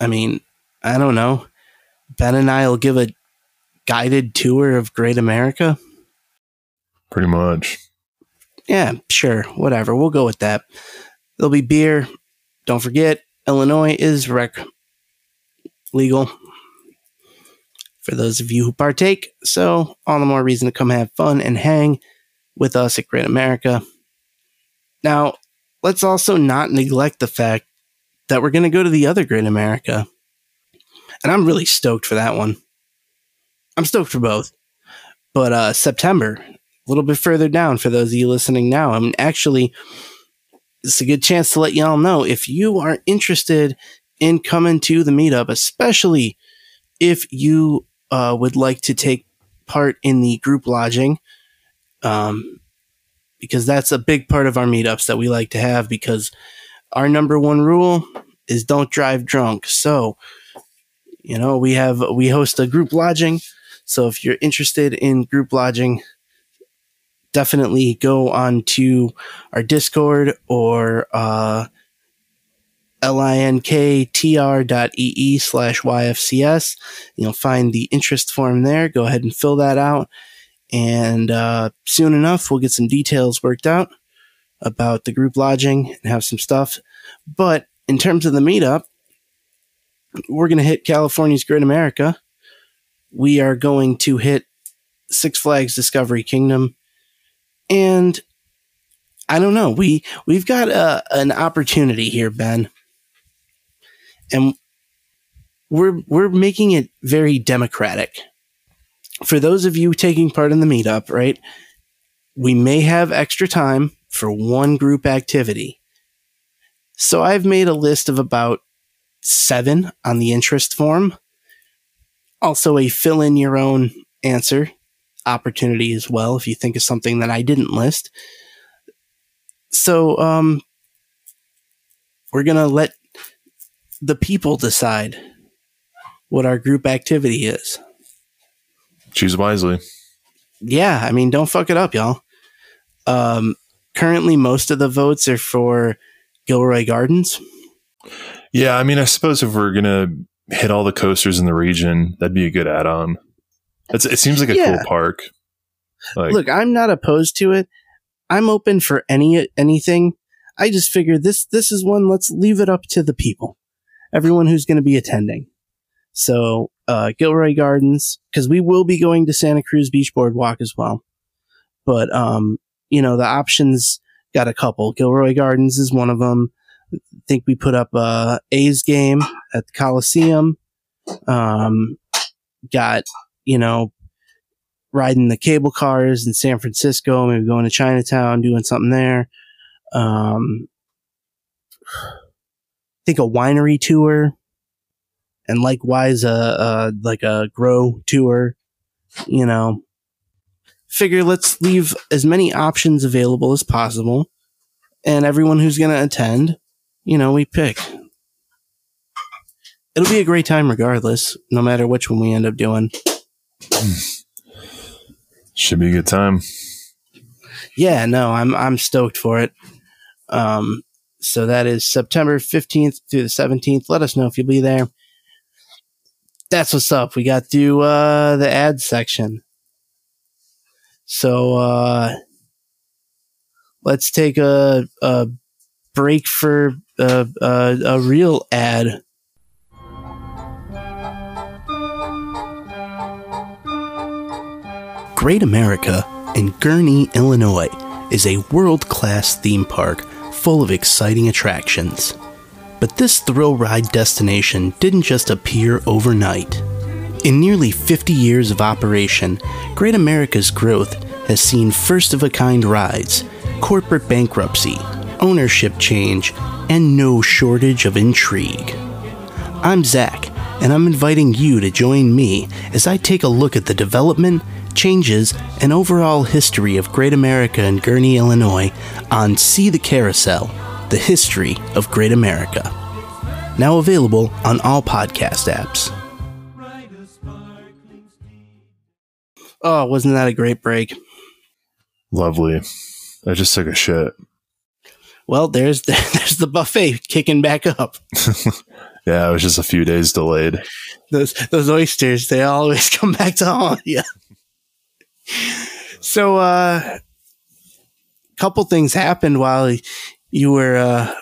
A: I mean, I don't know. Ben and I will give a guided tour of Great America.
B: Pretty much.
A: Yeah, sure. Whatever. We'll go with that. There'll be beer. Don't forget, Illinois is rec legal for those of you who partake. So, all the more reason to come have fun and hang with us at Great America. Now, let's also not neglect the fact that we're going to go to the other Great America. And I'm really stoked for that one. I'm stoked for both. But uh, September, a little bit further down for those of you listening now. I mean, actually, it's a good chance to let y'all know if you are interested in coming to the meetup, especially if you uh, would like to take part in the group lodging. Um, because that's a big part of our meetups that we like to have because our number one rule is don't drive drunk. So, you know, we have we host a group lodging. So if you're interested in group lodging, definitely go on to our Discord or uh linktr.ee slash YFCS. You'll find the interest form there. Go ahead and fill that out. And uh, soon enough, we'll get some details worked out about the group lodging and have some stuff. But in terms of the meetup, we're going to hit California's Great America. We are going to hit Six Flags Discovery Kingdom. And I don't know, we we've got a, an opportunity here, Ben. And we're we're making it very democratic for those of you taking part in the meetup, right, we may have extra time for one group activity. So I've made a list of about seven on the interest form. Also, a fill in your own answer opportunity as well if you think of something that I didn't list. So, um, we're going to let the people decide what our group activity is.
B: Choose wisely.
A: Yeah, I mean, don't fuck it up, y'all. Um, currently, most of the votes are for Gilroy Gardens.
B: Yeah, I mean, I suppose if we're gonna hit all the coasters in the region, that'd be a good add-on. It's, it seems like a yeah. cool park.
A: Like, Look, I'm not opposed to it. I'm open for any anything. I just figure this this is one. Let's leave it up to the people, everyone who's going to be attending. So uh, Gilroy Gardens, because we will be going to Santa Cruz Beach Boardwalk as well. But um, you know, the options got a couple. Gilroy Gardens is one of them. I think we put up a A's game at the Coliseum. Um, got you know riding the cable cars in San Francisco, maybe going to Chinatown, doing something there. Um, I think a winery tour, and likewise a, a like a grow tour. You know, figure let's leave as many options available as possible, and everyone who's going to attend, you know, we pick. It'll be a great time regardless, no matter which one we end up doing. Hmm.
B: Should be a good time.
A: Yeah, no, I'm I'm stoked for it. Um, so that is September 15th through the 17th. Let us know if you'll be there. That's what's up. We got to uh, the ad section. So uh, let's take a, a break for a, a, a real ad. Great America in Gurnee, Illinois is a world class theme park full of exciting attractions. But this thrill ride destination didn't just appear overnight. In nearly 50 years of operation, Great America's growth has seen first of a kind rides, corporate bankruptcy, ownership change, and no shortage of intrigue. I'm Zach, and I'm inviting you to join me as I take a look at the development, changes, and overall history of Great America and Gurnee, Illinois on See the Carousel The History of Great America. Now available on all podcast apps. Oh, wasn't that a great break?
B: Lovely. I just took a shit.
A: Well, there's there's the buffet kicking back up.
B: Yeah, it was just a few days delayed.
A: Those those oysters, they always come back to haunt you. So, uh, couple things happened while you were uh,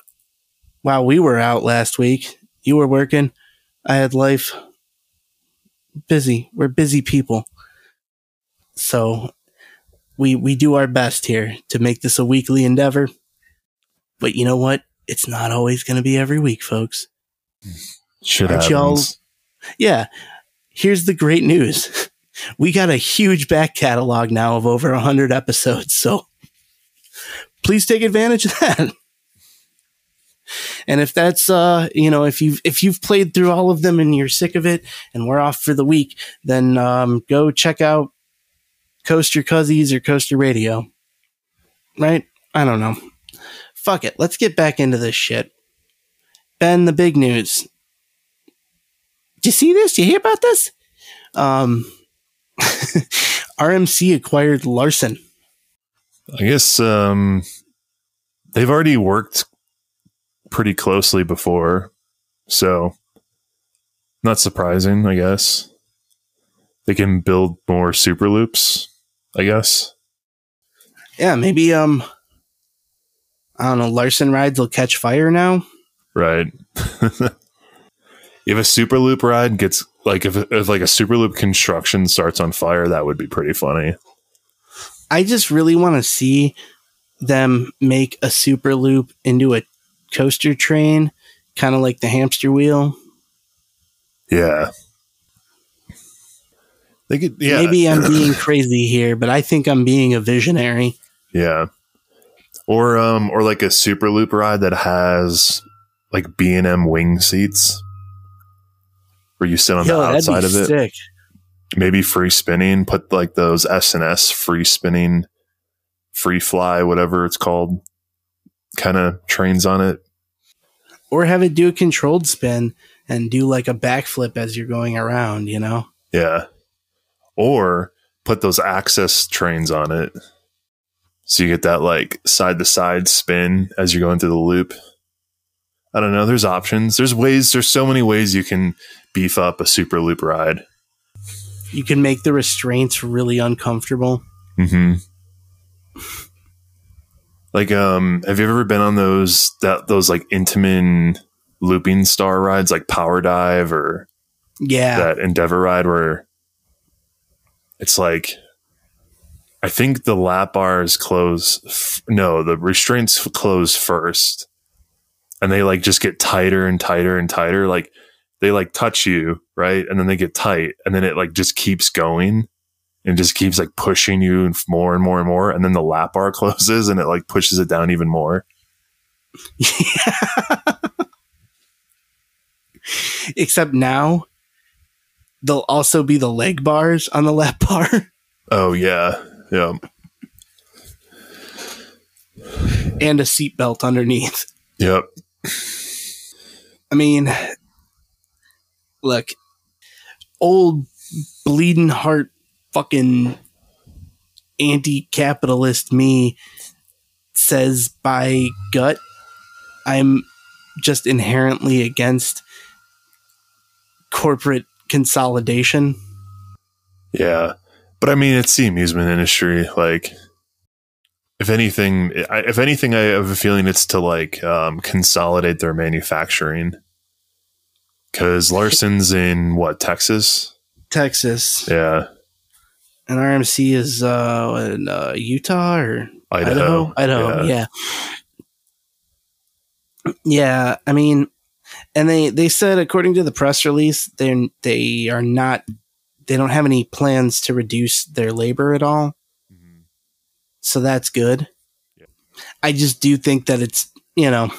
A: while we were out last week. You were working. I had life. Busy. We're busy people. So we we do our best here to make this a weekly endeavor. But you know what? It's not always going to be every week, folks.
B: Shit
A: Aren't y'all- Yeah. Here's the great news. We got a huge back catalog now of over 100 episodes. So please take advantage of that. And if that's uh you know if you've if you've played through all of them and you're sick of it and we're off for the week, then um go check out Coast Coaster Cuzzies or Coaster Radio. Right? I don't know. Fuck it. Let's get back into this shit. Ben, the big news. Did you see this? Do You hear about this? Um, RMC acquired Larson.
B: I guess um, they've already worked pretty closely before, so not surprising. I guess they can build more super loops. I guess.
A: Yeah, maybe um, I don't know. Larson rides will catch fire now.
B: Right. if a super loop ride gets like if, if like a super loop construction starts on fire, that would be pretty funny.
A: I just really want to see them make a super loop into a coaster train, kind of like the hamster wheel.
B: Yeah. They could yeah.
A: Maybe I'm being crazy here, but I think I'm being a visionary.
B: Yeah. Or um or like a super loop ride that has like B and M wing seats where you sit on
A: Yo,
B: the outside of it.
A: sick.
B: Maybe free spinning, put like those S and S free spinning, free fly, whatever it's called, kind of trains on it.
A: Or have it do a controlled spin and do like a backflip as you're going around, you know?
B: Yeah. Or put those access trains on it. So you get that like side to side spin as you're going through the loop. I don't know. There's options. There's ways. There's so many ways you can beef up a super loop ride.
A: You can make the restraints really uncomfortable.
B: hmm Like, um, have you ever been on those that those like Intamin looping star rides, like Power Dive or
A: Yeah.
B: that Endeavor ride, where it's like, I think the lap bars close. F- no, the restraints f- close first, and they like just get tighter and tighter and tighter. Like they like touch you, right, and then they get tight, and then it like just keeps going and just keeps like pushing you and more and more and more, and then the lap bar closes and it like pushes it down even more.
A: Except now, there'll also be the leg bars on the lap bar.
B: Oh yeah, yeah.
A: and a seatbelt underneath.
B: Yep.
A: I mean, look, old bleeding heart fucking anti capitalist me says by gut, I'm just inherently against corporate consolidation.
B: Yeah. But I mean, it's the amusement industry. Like, if anything, if anything, I have a feeling it's to like um, consolidate their manufacturing. Because Larson's in what Texas?
A: Texas.
B: Yeah.
A: And RMC is uh, in uh, Utah or
B: Idaho.
A: Idaho. Idaho. Yeah. yeah. Yeah. I mean, and they they said according to the press release, they they are not they don't have any plans to reduce their labor at all. Mm-hmm. So that's good. Yeah. I just do think that it's, you know,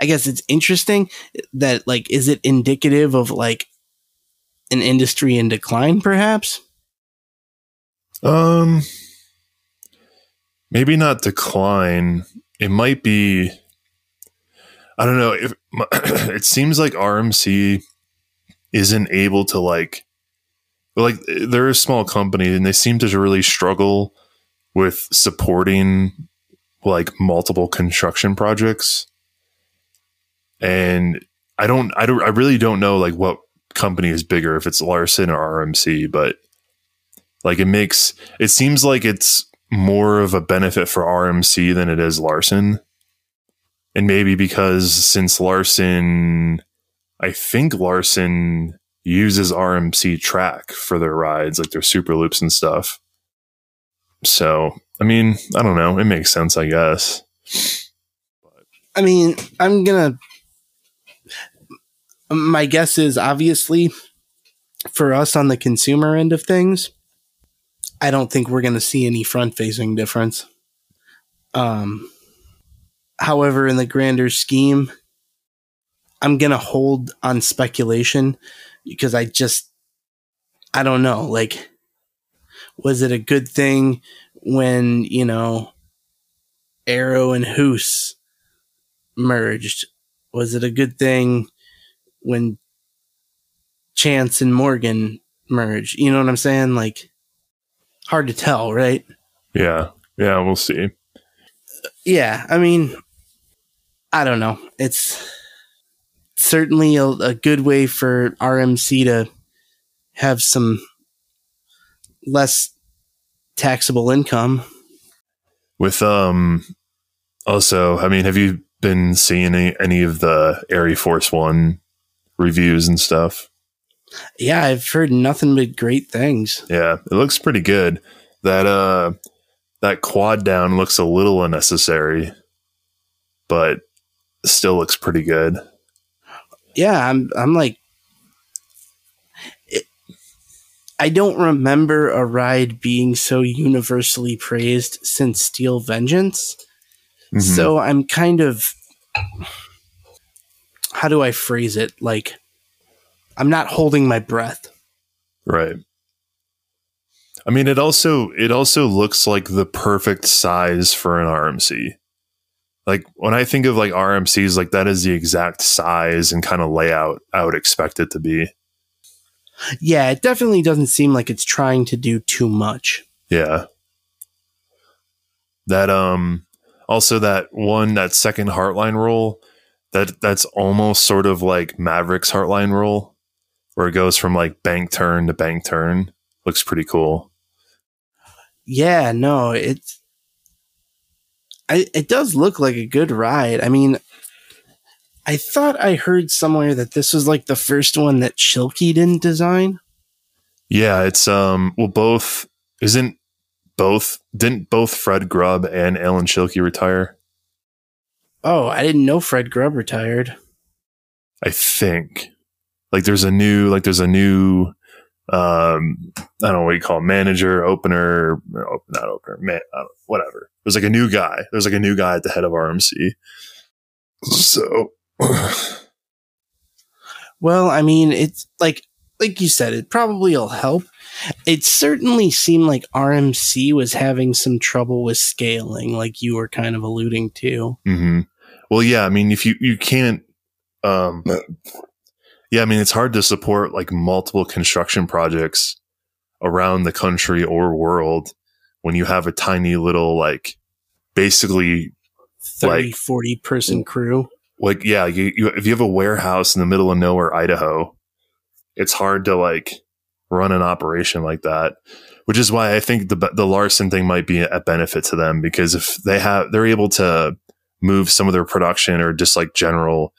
A: I guess it's interesting that like is it indicative of like an industry in decline perhaps?
B: Um maybe not decline. It might be I don't know if it seems like RMC isn't able to like like they're a small company and they seem to really struggle with supporting like multiple construction projects and i don't i don't i really don't know like what company is bigger if it's larson or rmc but like it makes it seems like it's more of a benefit for rmc than it is larson and maybe because since larson i think larson uses RMC track for their rides, like their super loops and stuff. So, I mean, I don't know. It makes sense, I guess.
A: I mean, I'm gonna. My guess is obviously for us on the consumer end of things, I don't think we're gonna see any front facing difference. Um, however, in the grander scheme, I'm gonna hold on speculation because I just I don't know. Like, was it a good thing when you know Arrow and Huss merged? Was it a good thing when Chance and Morgan merge. You know what I'm saying? Like, hard to tell, right?
B: Yeah, yeah, we'll see.
A: Yeah, I mean, I don't know. It's certainly a, a good way for RMC to have some less taxable income.
B: With um, also, I mean, have you been seeing any, any of the ArieForce One reviews and stuff?
A: Yeah, I've heard nothing but great things.
B: Yeah, it looks pretty good. That uh, that quad down looks a little unnecessary, but still looks pretty good
A: yeah, I'm I'm like it, I don't remember a ride being so universally praised since Steel Vengeance. Mm-hmm. So I'm kind of how do I phrase it? Like I'm not holding my breath.
B: Right. I mean it also it also looks like the perfect size for an RMC like when I think of like RMCs, like that is the exact size and kind of layout I would expect it to be.
A: Yeah, it definitely doesn't seem like it's trying to do too much.
B: Yeah. That um also that one that second heartline roll that that's almost sort of like Maverick's heartline roll where it goes from like bank turn to bank turn. Looks pretty cool.
A: Yeah, no, it's I, it does look like a good ride. I mean, I thought I heard somewhere that this was like the first one that Schilke didn't design.
B: Yeah, it's um well both isn't both didn't both Fred Grubb and Alan Schilke retire?
A: Oh, I didn't know Fred Grubb retired.
B: I think. Like there's a new like there's a new um, I don't know what you call it, manager, opener, not opener, man, whatever. There's like a new guy. There's like a new guy at the head of RMC. So,
A: well, I mean, it's like like you said, it probably will help. It certainly seemed like RMC was having some trouble with scaling, like you were kind of alluding to.
B: Mm-hmm. Well, yeah, I mean, if you you can't, um, yeah, I mean, it's hard to support like multiple construction projects around the country or world when you have a tiny little like basically
A: 30 like, 40 person crew
B: like yeah you, you, if you have a warehouse in the middle of nowhere idaho it's hard to like run an operation like that which is why i think the the larson thing might be a benefit to them because if they have they're able to move some of their production or just like general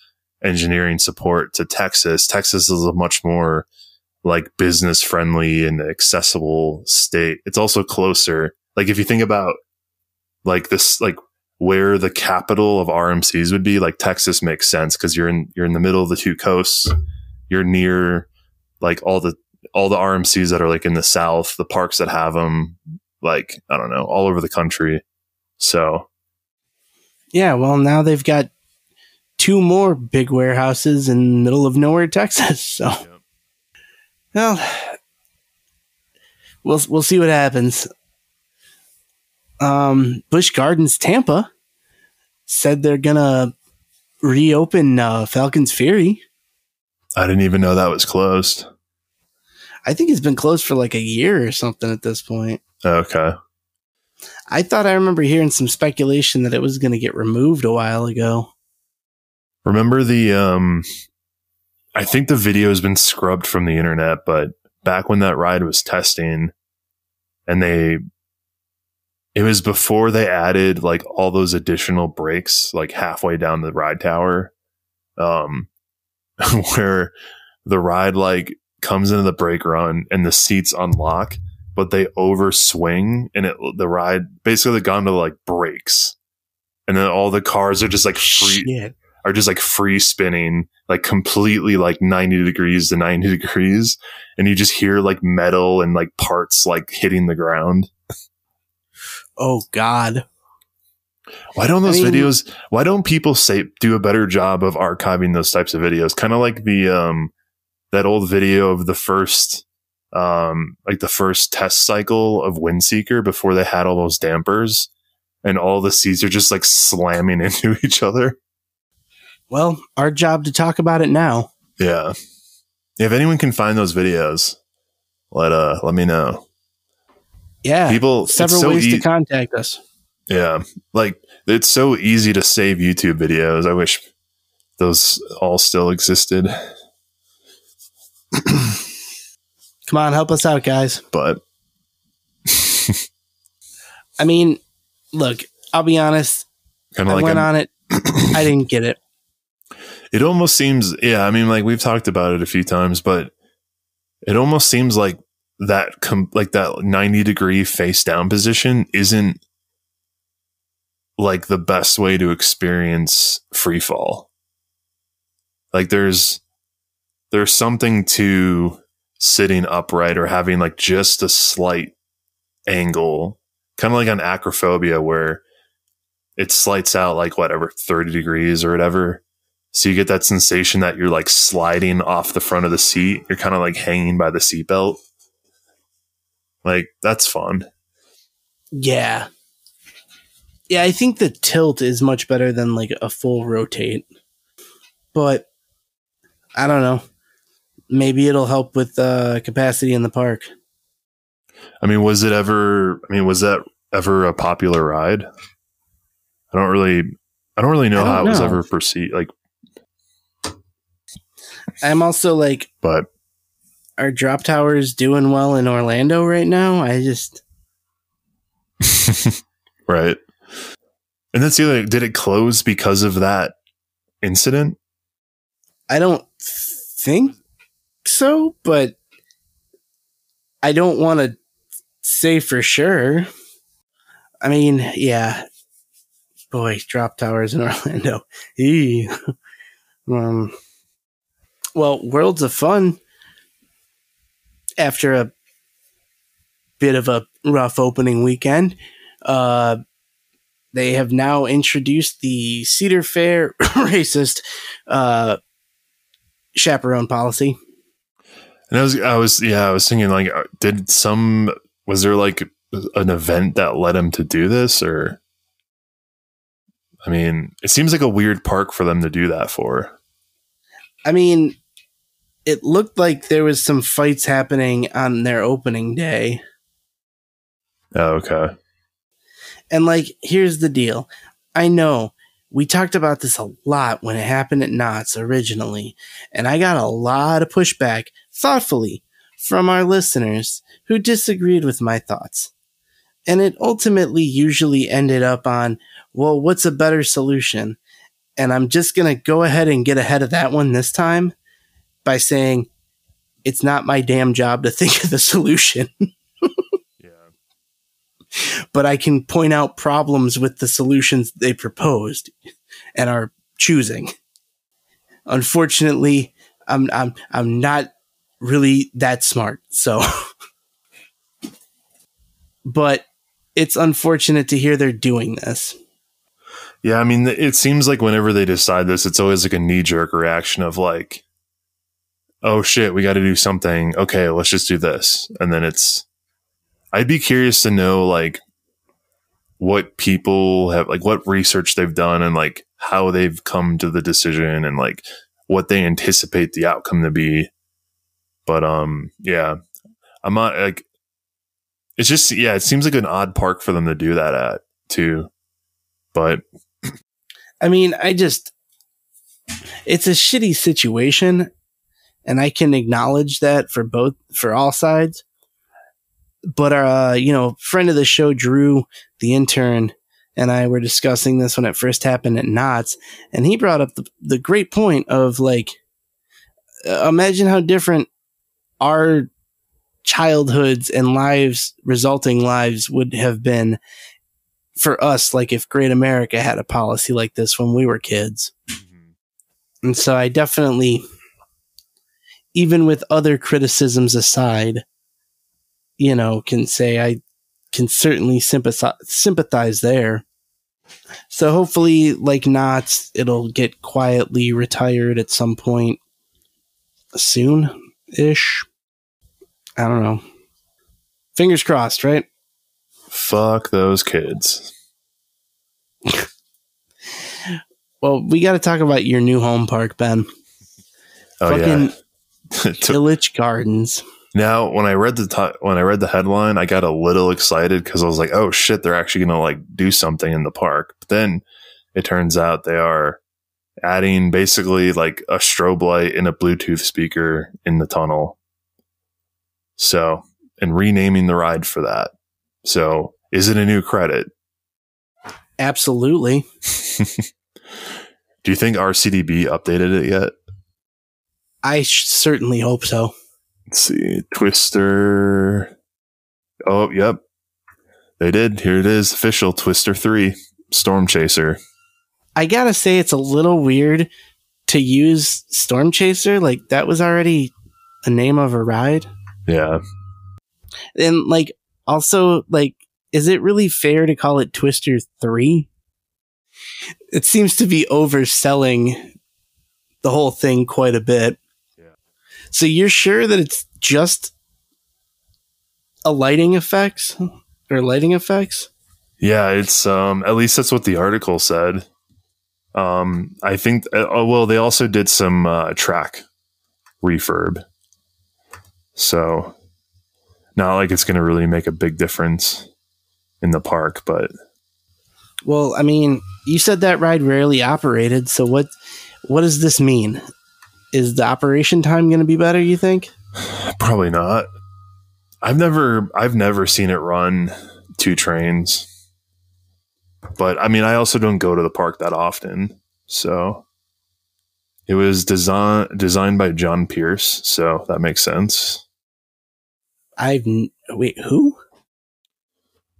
B: engineering support to texas. Texas is a much more like business friendly and accessible state. It's also closer. Like if you think about like this like where the capital of RMCs would be, like Texas makes sense because you're in you're in the middle of the two coasts. You're near like all the all the RMCs that are like in the south, the parks that have them, like I don't know, all over the country. So,
A: yeah, well, now they've got two more big warehouses in the middle of nowhere, Texas. So, yep. well, we'll we'll see what happens um, Busch Gardens Tampa said they're gonna reopen uh, Falcon's Fury.
B: I didn't even know that was closed.
A: I think it's been closed for like a year or something at this point.
B: Okay.
A: I thought I remember hearing some speculation that it was going to get removed a while ago.
B: Remember the um I think the video has been scrubbed from the internet, but back when that ride was testing and they it was before they added like all those additional breaks, like halfway down the ride tower, um, where the ride like comes into the brake run and the seats unlock, but they overswing and it the ride basically the gondola like breaks, and then all the cars are just like free Shit. are just like free spinning like completely like 90 degrees to 90 degrees. And you just hear like metal and like parts like hitting the ground.
A: Oh god.
B: Why don't those I mean, videos why don't people say do a better job of archiving those types of videos? Kind of like the um that old video of the first um like the first test cycle of windseeker before they had all those dampers and all the seats are just like slamming into each other
A: well our job to talk about it now
B: yeah if anyone can find those videos let uh let me know
A: yeah. People several so ways e- to contact us.
B: Yeah. Like it's so easy to save YouTube videos. I wish those all still existed.
A: Come on, help us out, guys.
B: But
A: I mean, look, I'll be honest. Kind of like went on it. I didn't get it.
B: It almost seems, yeah. I mean, like we've talked about it a few times, but it almost seems like that com- like that 90 degree face down position isn't like the best way to experience free fall. Like there's there's something to sitting upright or having like just a slight angle, kind of like on acrophobia where it slights out like whatever 30 degrees or whatever. So you get that sensation that you're like sliding off the front of the seat. You're kind of like hanging by the seatbelt. Like that's fun.
A: Yeah. Yeah, I think the tilt is much better than like a full rotate. But I don't know. Maybe it'll help with uh, capacity in the park.
B: I mean, was it ever I mean, was that ever a popular ride? I don't really I don't really know don't how know. it was ever perceived like
A: I'm also like
B: but
A: are drop towers doing well in Orlando right now? I just
B: right. And that's the other. Did it close because of that incident?
A: I don't think so, but I don't want to say for sure. I mean, yeah. Boy, drop towers in Orlando. um, well, Worlds of Fun after a bit of a rough opening weekend, uh, they have now introduced the Cedar Fair racist uh, chaperone policy.
B: And I was, I was, yeah, I was thinking like, uh, did some, was there like an event that led him to do this or? I mean, it seems like a weird park for them to do that for.
A: I mean, it looked like there was some fights happening on their opening day.
B: Oh, okay.
A: And like, here's the deal. I know we talked about this a lot when it happened at Knots originally, and I got a lot of pushback, thoughtfully, from our listeners who disagreed with my thoughts. And it ultimately usually ended up on, well, what's a better solution? And I'm just going to go ahead and get ahead of that one this time by saying, it's not my damn job to think of the solution. but I can point out problems with the solutions they proposed and are choosing. Unfortunately, I'm I'm I'm not really that smart. So but it's unfortunate to hear they're doing this.
B: Yeah, I mean it seems like whenever they decide this it's always like a knee jerk reaction of like oh shit, we got to do something. Okay, let's just do this. And then it's I'd be curious to know like what people have like what research they've done and like how they've come to the decision and like what they anticipate the outcome to be. But um yeah, I'm not like it's just yeah, it seems like an odd park for them to do that at too. But
A: I mean, I just it's a shitty situation and I can acknowledge that for both for all sides but our, uh, you know, friend of the show, Drew, the intern, and I were discussing this when it first happened at Knots, and he brought up the, the great point of like, uh, imagine how different our childhoods and lives, resulting lives, would have been for us, like if Great America had a policy like this when we were kids. Mm-hmm. And so I definitely, even with other criticisms aside, you know, can say I can certainly sympathize, sympathize there. So hopefully, like Knott's, it'll get quietly retired at some point soon ish. I don't know. Fingers crossed, right?
B: Fuck those kids.
A: well, we got to talk about your new home park, Ben.
B: Oh, Fucking yeah.
A: Elitch Gardens.
B: Now, when I read the t- when I read the headline, I got a little excited because I was like, "Oh shit, they're actually going to like do something in the park." But then it turns out they are adding basically like a strobe light and a Bluetooth speaker in the tunnel. So, and renaming the ride for that. So, is it a new credit?
A: Absolutely.
B: do you think RCDB updated it yet?
A: I sh- certainly hope so.
B: Let's see. Twister. Oh, yep. They did. Here it is. Official Twister 3 Storm Chaser.
A: I gotta say, it's a little weird to use Storm Chaser. Like, that was already a name of a ride.
B: Yeah.
A: And, like, also, like, is it really fair to call it Twister 3? It seems to be overselling the whole thing quite a bit. So you're sure that it's just a lighting effects or lighting effects?
B: Yeah, it's um at least that's what the article said. Um I think uh, oh well they also did some uh, track refurb. So not like it's going to really make a big difference in the park, but
A: well, I mean, you said that ride rarely operated, so what what does this mean? Is the operation time going to be better? You think?
B: Probably not. I've never I've never seen it run two trains. But I mean, I also don't go to the park that often, so it was design designed by John Pierce, so that makes sense.
A: I've wait who?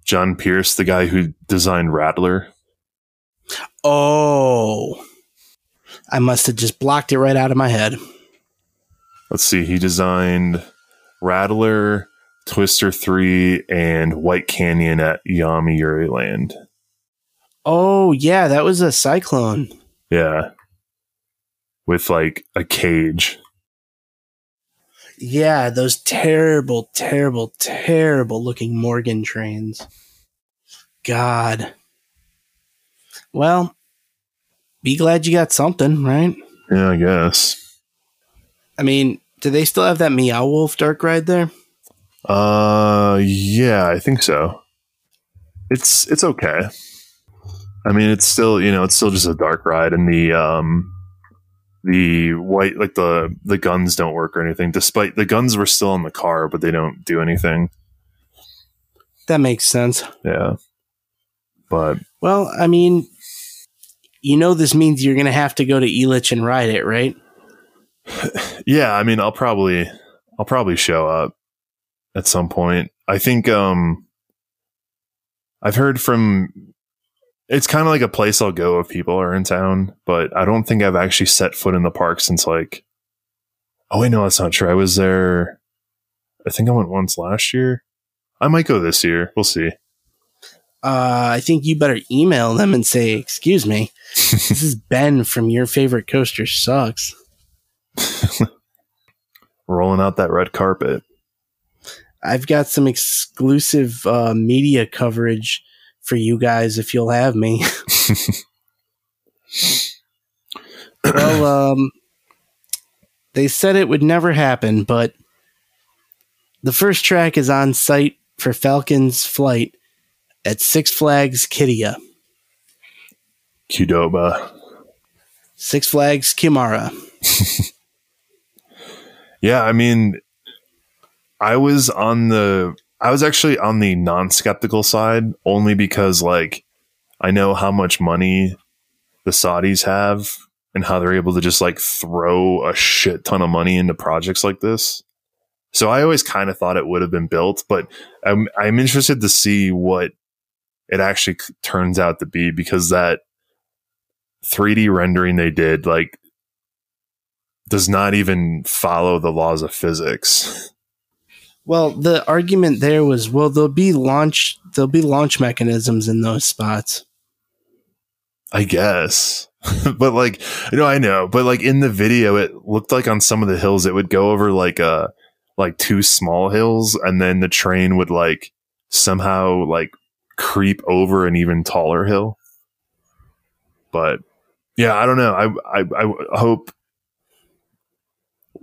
B: John Pierce, the guy who designed Rattler.
A: Oh, I must have just blocked it right out of my head.
B: Let's see. He designed Rattler, Twister 3, and White Canyon at Yomiuri Land.
A: Oh yeah, that was a cyclone.
B: Yeah. With like a cage.
A: Yeah, those terrible, terrible, terrible looking Morgan trains. God. Well, be glad you got something, right?
B: Yeah, I guess.
A: I mean, do they still have that Meow Wolf dark ride there?
B: Uh yeah, I think so. It's it's okay. I mean, it's still, you know, it's still just a dark ride and the um the white like the the guns don't work or anything despite the guns were still in the car but they don't do anything
A: That makes sense.
B: yeah but
A: Well, I mean, you know, this means you're going to have to go to Elitch and ride it, right?
B: yeah i mean i'll probably i'll probably show up at some point. I think um i've heard from it's kind of like a place i'll go if people are in town but i don't think i've actually set foot in the park since like oh wait no that's not true. I was there i think i went once last year. I might go this year. We'll see
A: Uh, I think you better email them and say, "Excuse me, this is Ben from Your Favorite Coaster Sucks."
B: rolling out that red carpet
A: I've got some exclusive uh, media coverage for you guys if you'll have me. well, um, they said it would never happen, but the first track is on site for Falcon's flight at Six Flags Qiddiya.
B: qdoba
A: Six Flags Kimara.
B: Yeah, I mean, I was on the, I was actually on the non skeptical side only because, like, I know how much money the Saudis have and how they're able to just like throw a shit ton of money into projects like this. So I always kind of thought it would have been built, but I'm, I'm interested to see what it actually turns out to be because that 3D rendering they did, like, does not even follow the laws of physics.
A: Well, the argument there was, well, there'll be launch, there'll be launch mechanisms in those spots.
B: I guess. but like, you know, I know, but like in the video, it looked like on some of the hills, it would go over like, uh, like two small hills and then the train would like somehow like creep over an even taller hill. But yeah, I don't know. I, I, I hope,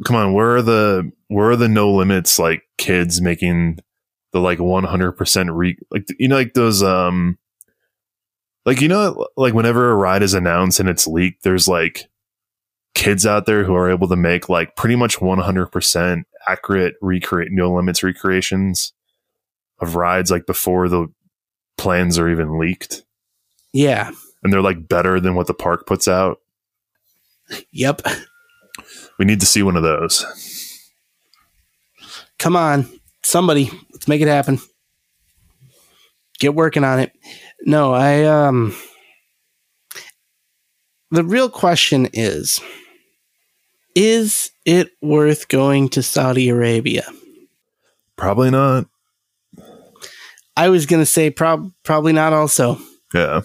B: come on, where are the, where are the no limits like kids making the like 100% re, like, you know, like those, um, like you know like whenever a ride is announced and it's leaked there's like kids out there who are able to make like pretty much 100% accurate recreate no limits recreations of rides like before the plans are even leaked
A: Yeah.
B: and they're like better than what the park puts out
A: Yep.
B: we need to see one of those
A: Come on. Somebody, let's make it happen. Get working on it. No, I um the real question is is it worth going to Saudi Arabia?
B: probably not
A: I was going to say prob- probably not also.
B: yeah.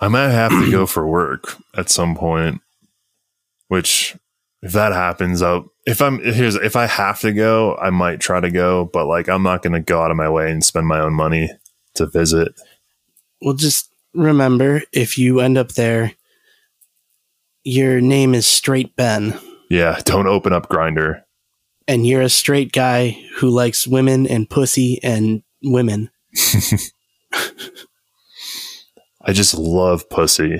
B: I might have to go for work at some point which if that happens i'll if i'm here's if i have to go i might try to go but like i'm not going to go out of my way and spend my own money to visit.
A: Well, just remember if you end up there your name is Straight Ben.
B: Yeah don't open up Grindr
A: and you're a straight guy who likes women and pussy and women.
B: i just love pussy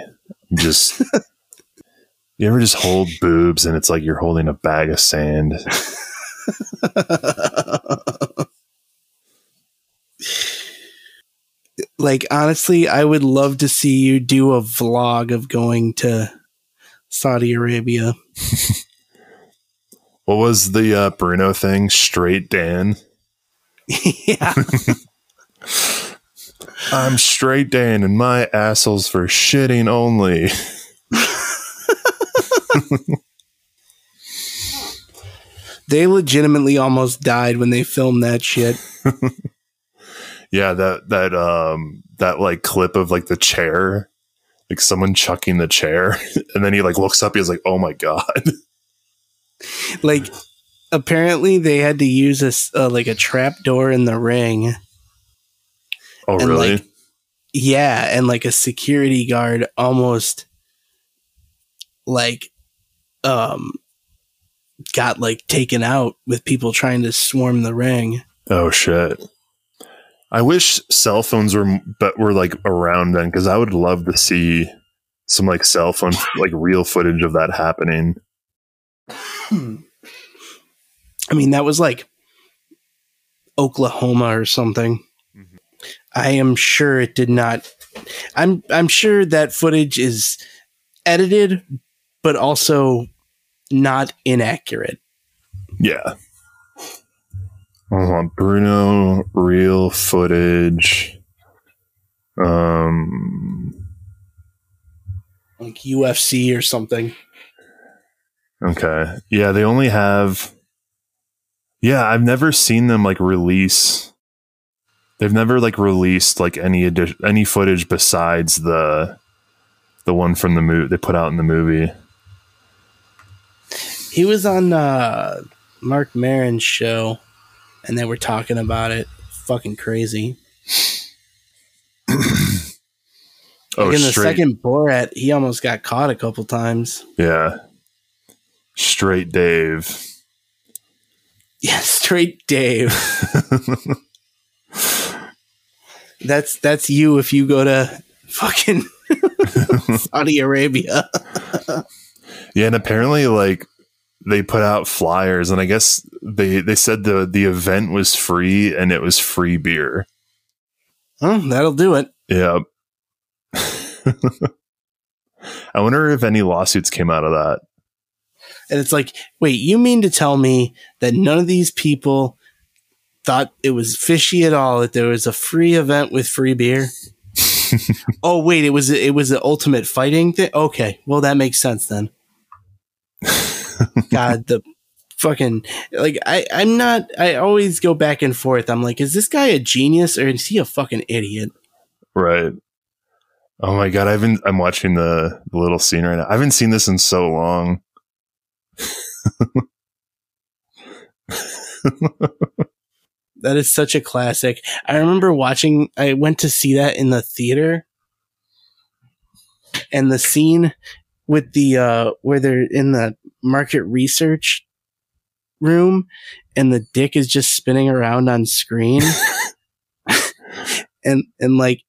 B: just you ever just hold boobs and it's like you're holding a bag of sand
A: like honestly, I would love to see you do a vlog of going to Saudi Arabia.
B: What was the uh, bruno thing straight dan
A: yeah.
B: i'm straight dan and my asshole's for shitting only
A: They legitimately almost died when they filmed that shit.
B: yeah, that that um that like clip of like the chair, like someone chucking the chair, and then he like looks up. He's like, "Oh my god!"
A: Like, apparently they had to use a uh, like a trap door in the ring.
B: Oh
A: And,
B: really?
A: like, Yeah, and like a security guard almost like um got like taken out with people trying to swarm the ring.
B: oh shit! I wish cell phones were but were like around then because I would love to see some like cell phone like real footage of that happening.
A: I mean, that was like Oklahoma or something.
B: Mhm.
A: I am sure it did not. I'm I'm sure that footage is edited, but also not inaccurate.
B: Yeah. Hold on, Bruno, real footage. Um.
A: Like UFC or something.
B: Okay. Yeah, they only have. Yeah, I've never seen them like release. They've never like released like any addi- any footage besides the the one from the movie they put out in the movie.
A: He was on uh, Marc Maron's show, and they were talking about it. Fucking crazy.
B: Oh,
A: like in the
B: straight,
A: second Borat, he almost got caught a couple times.
B: yeah, straight Dave.
A: Yeah, straight Dave. that's that's you if you go to fucking Saudi Arabia.
B: Yeah, and apparently, like they put out flyers, and I guess they they said the the event was free and it was free beer.
A: Oh, that'll do it.
B: Yeah. I wonder if any lawsuits came out of that.
A: And it's like, wait, you mean to tell me that none of these people thought it was fishy at all that there was a free event with free beer? oh wait, it was it was the ultimate fighting thing. Okay, well that makes sense then. God, the fucking like I I'm not. I always go back and forth. I'm like, is this guy a genius or is he a fucking idiot?
B: Right. Oh my god, I've been I'm watching the, the little scene right now. I haven't seen this in so long.
A: That is such a classic. I remember watching. I went to see that in the theater, and the scene with the uh where they're in the market research room, and the dick is just spinning around on screen, and and like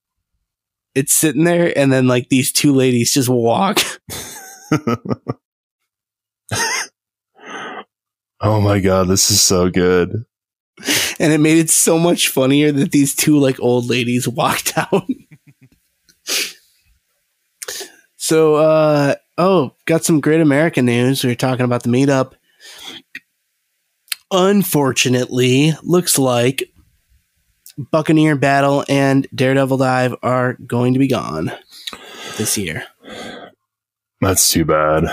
A: it's sitting there, and then like these two ladies just walk.
B: Oh my god, this is so good.
A: and it made it so much funnier that these two like old ladies walked out. so uh oh, got some great American news. We were talking about the meetup. Unfortunately, looks like Buccaneer Battle and Daredevil Dive are going to be gone this year.
B: That's too bad.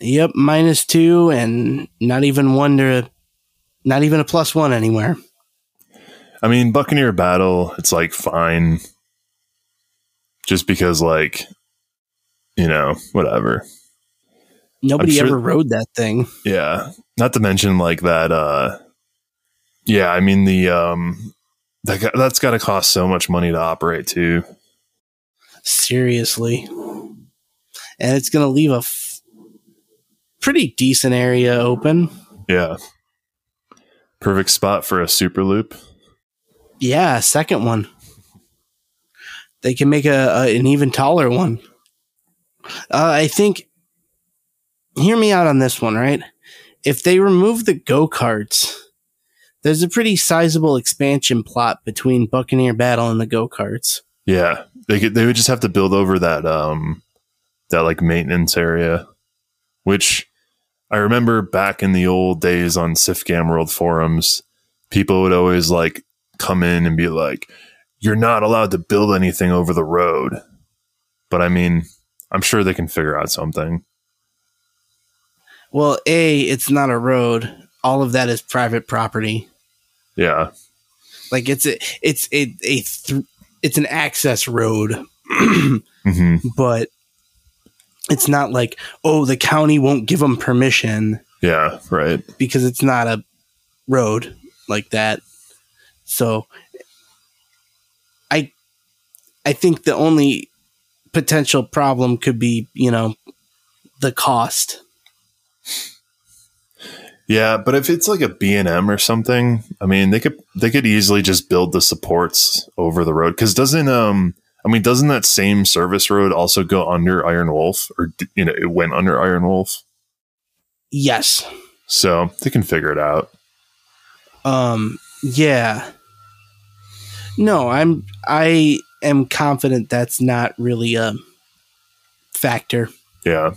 A: Yep, minus two and not even one to not even a plus one anywhere.
B: I mean, Buccaneer Battle, it's like fine. Just because like you know, whatever.
A: Nobody
B: sure-
A: ever rode that thing.
B: Yeah. Not to mention like that uh yeah, I mean the um that, that's got to cost so much money to operate too.
A: Seriously. And it's going to leave a pretty decent area open.
B: Yeah. Perfect spot for a super loop.
A: Yeah, second one. They can make a, a an even taller one. Uh, I think. Hear me out on this one, right? If they remove the go karts, there's a pretty sizable expansion plot between Buccaneer Battle and the go karts.
B: Yeah. They could, they would just have to build over that um that like maintenance area which I remember back in the old days on Sifgam World forums, people would always like come in and be like, "You're not allowed to build anything over the road." But I mean, I'm sure they can figure out something.
A: Well, A, it's not a road. All of that is private property.
B: Yeah.
A: Like it's a it's a, a th- it's an access road,
B: hmm
A: but it's not like oh the county won't give them permission
B: Yeah. Right.
A: because it's not a road like that. So I I think the only potential problem could be, you know, the cost.
B: Yeah, but if it's like a B and M or something, I mean, they could they could easily just build the supports over the road because doesn't um I mean doesn't that same service road also go under Iron Wolf or you know it went under Iron Wolf,
A: Yes.
B: so they can figure it out.
A: Um yeah. No, I'm I am confident that's not really a factor.
B: Yeah.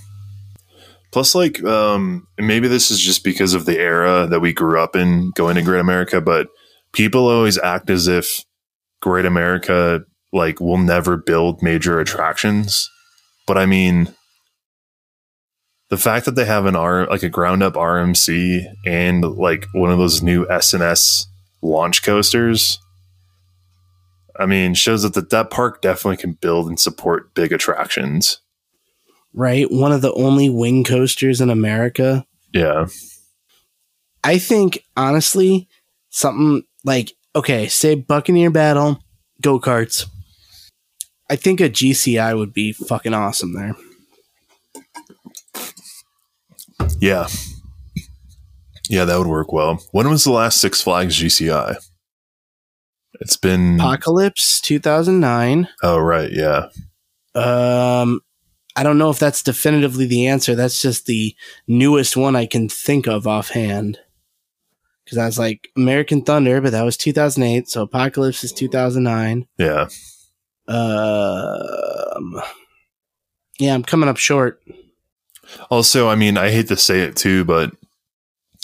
B: Plus, like, um, maybe this is just because of the era that we grew up in going to Great America, but people always act as if Great America, like, we'll never build major attractions. But I mean, the fact that they have an R, like a ground up RMC and like one of those new S&S launch coasters, I mean, shows that that, that park definitely can build and support big attractions.
A: Right? One of the only wing coasters in America.
B: Yeah.
A: I think honestly, something like okay, say Buccaneer Battle, go karts. I think a GCI would be fucking awesome there.
B: Yeah. Yeah, that would work well. When was the last Six Flags GCI? It's been
A: Apocalypse 2009.
B: Oh right, yeah.
A: Um, I don't know if that's definitively the answer. That's just the newest one I can think of offhand. Because I was like American Thunder, but that was 2008. So Apocalypse is 2009.
B: Yeah.
A: Um, yeah, I'm coming up short.
B: Also, I mean, I hate to say it too, but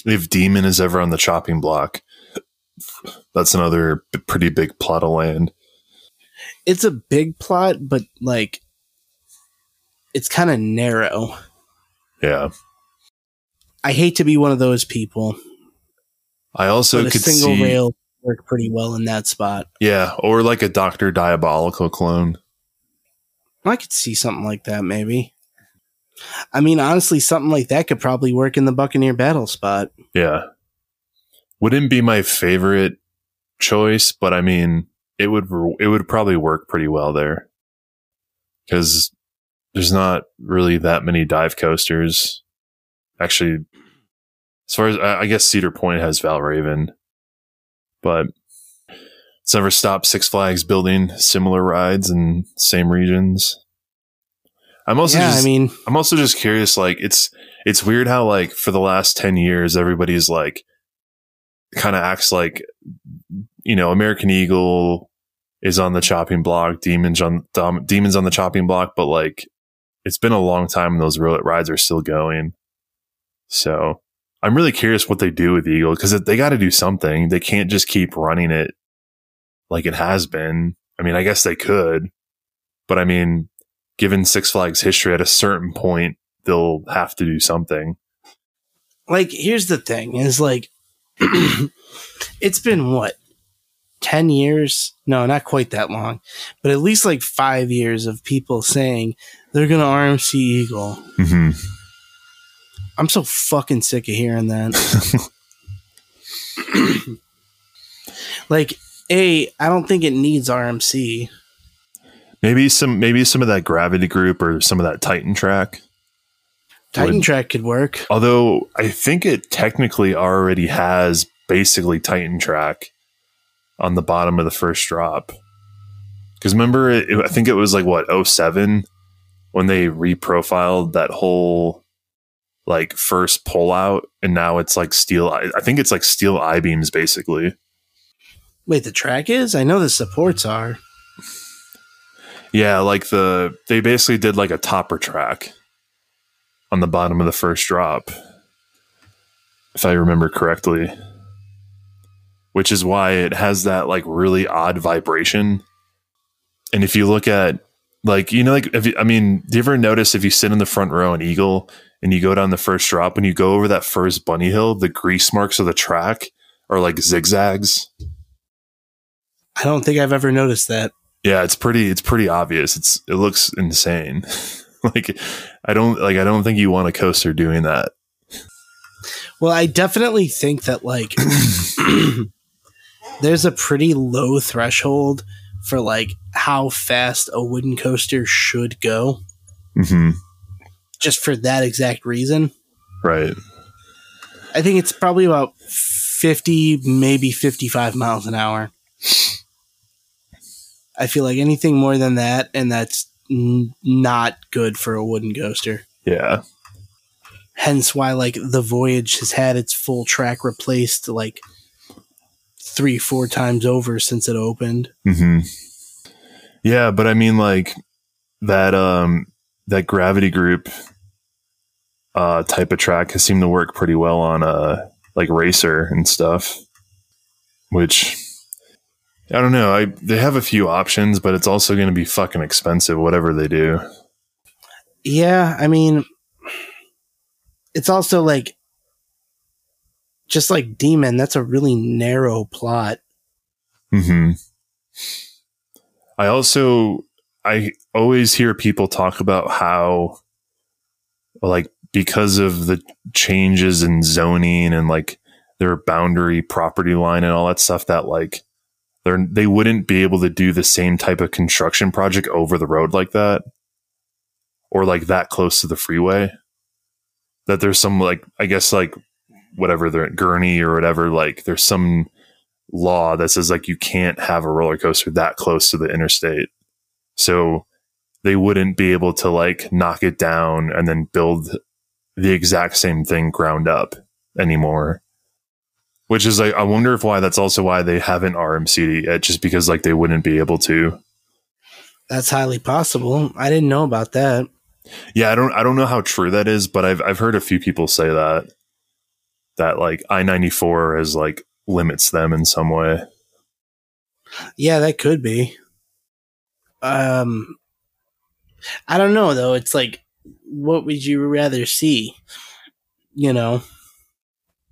B: if Demon is ever on the chopping block, that's another b- pretty big plot of land.
A: It's a big plot, but like, it's kind of narrow.
B: Yeah.
A: I hate to be one of those people,
B: I also could
A: single
B: see
A: rail work pretty well in that spot.
B: Yeah, or like a Doctor Diabolical clone.
A: I could see something like that, maybe. I mean, honestly, something like that could probably work in the Buccaneer battle spot.
B: Yeah. Wouldn't be my favorite choice, but I mean, it would it would probably work pretty well there. Cuz there's not really that many dive coasters. Actually, as far as I I guess Cedar Point has Valravn, but it's never stopped Six Flags building similar rides in same regions. I'm also
A: yeah,
B: just,
A: I mean,
B: I'm also just curious. Like, it's it's weird how like for the last ten years, everybody's like kind of acts like you know American Eagle is on the chopping block, Demons on Dom, Demons on the chopping block, but like it's been a long time and those rides are still going. So I'm really curious what they do with Eagle because they got to do something. They can't just keep running it like it has been. I mean, I guess they could, but I mean, given Six Flags history, at a certain point, they'll have to do something.
A: like, here's the thing: is like, it's been what ten years? No, not quite that long, but at least like five years of people saying they're gonna RMC Eagle.
B: Mm-hmm.
A: I'm so fucking sick of hearing that. like, a, I don't think it needs RMC.
B: Maybe some, maybe some of that Gravity Group or some of that Titan track.
A: Titan
B: Would-
A: Track could work.
B: Although I think it technically already has basically Titan track on the bottom of the first drop. Because remember, it, I think it was like what 07 when they reprofiled that whole like first pullout, and now it's like steel. I I think it's like steel I beams basically.
A: Wait, the track is? I know the supports are.
B: Yeah, like the they basically did like a topper track on the bottom of the first drop, if I remember correctly. Which is why it has that like really odd vibration. And if you look at like you know like if you, I mean, do you ever notice if you sit in the front row in Eagle and you go down the first drop, and you go over that first bunny hill, the grease marks of the track are like zigzags.
A: I don't think I've ever noticed that.
B: Yeah, it's pretty. It's pretty obvious. It's it looks insane. like I don't like. I don't think you want a coaster doing that.
A: Well, I definitely think that like there's a pretty low threshold for like how fast a wooden coaster should go.
B: hmm
A: Just for that exact reason.
B: Right.
A: I think it's probably about 50, maybe 55 miles an hour. I feel like anything more than that, and that's n- not good for a wooden coaster.
B: Yeah.
A: Hence why, like, the Voyage has had its full track replaced like three, four times over since it opened.
B: hmm Yeah, but I mean, like that um that gravity group uh type of track has seemed to work pretty well on uh like racer and stuff. Which I don't know. I they have a few options, but it's also going to be fucking expensive, whatever they do.
A: Yeah, I mean, it's also like just like Demon. That's a really narrow plot.
B: hmm I also I always hear people talk about how like because of the changes in zoning and like their boundary property line and all that stuff that like they're they wouldn't be able to do the same type of construction project over the road like that or like that close to the freeway that there's some like I guess like whatever they're Gurnee or whatever like there's some law that says like you can't have a roller coaster that close to the interstate. So they wouldn't be able to like knock it down and then build the exact same thing ground up anymore. Which is like I wonder if why that's also why they haven't RMC'd yet, just because like they wouldn't be able to.
A: That's highly possible. I didn't know about that.
B: Yeah, I don't I don't know how true that is, but I've I've heard a few people say that that like I ninety four is like limits them in some way.
A: Yeah, that could be. Um, I don't know though. It's like, what would you rather see? You know,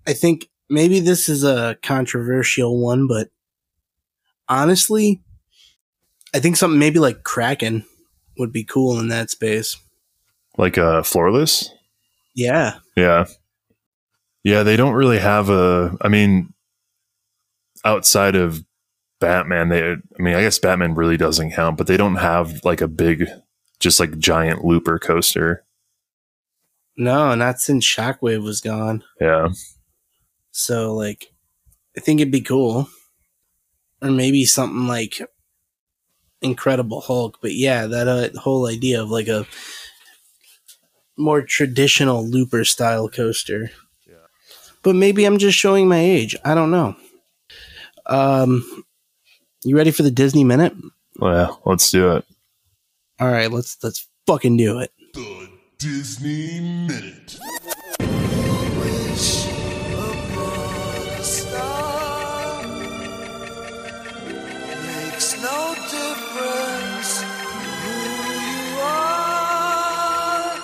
A: I think maybe this is a controversial one, but honestly, I think something maybe like Kraken would be cool in that space.
B: Like uh floorless?
A: Yeah.
B: Yeah. Yeah, they don't really have a I mean outside of Batman, they I mean, I guess Batman really doesn't count, but they don't have like a big just like giant looper coaster.
A: No, not since Shockwave was gone.
B: Yeah.
A: So like I think it'd be cool. Or maybe something like Incredible Hulk, but yeah, that uh, whole idea of like a more traditional looper style coaster.
B: Yeah.
A: But maybe I'm just showing my age. I don't know. Um you ready for the Disney minute?
B: Well, yeah, let's do it.
A: All right, let's let's fucking do it.
C: The Disney Minute.
D: wish upon a star makes no difference who you are.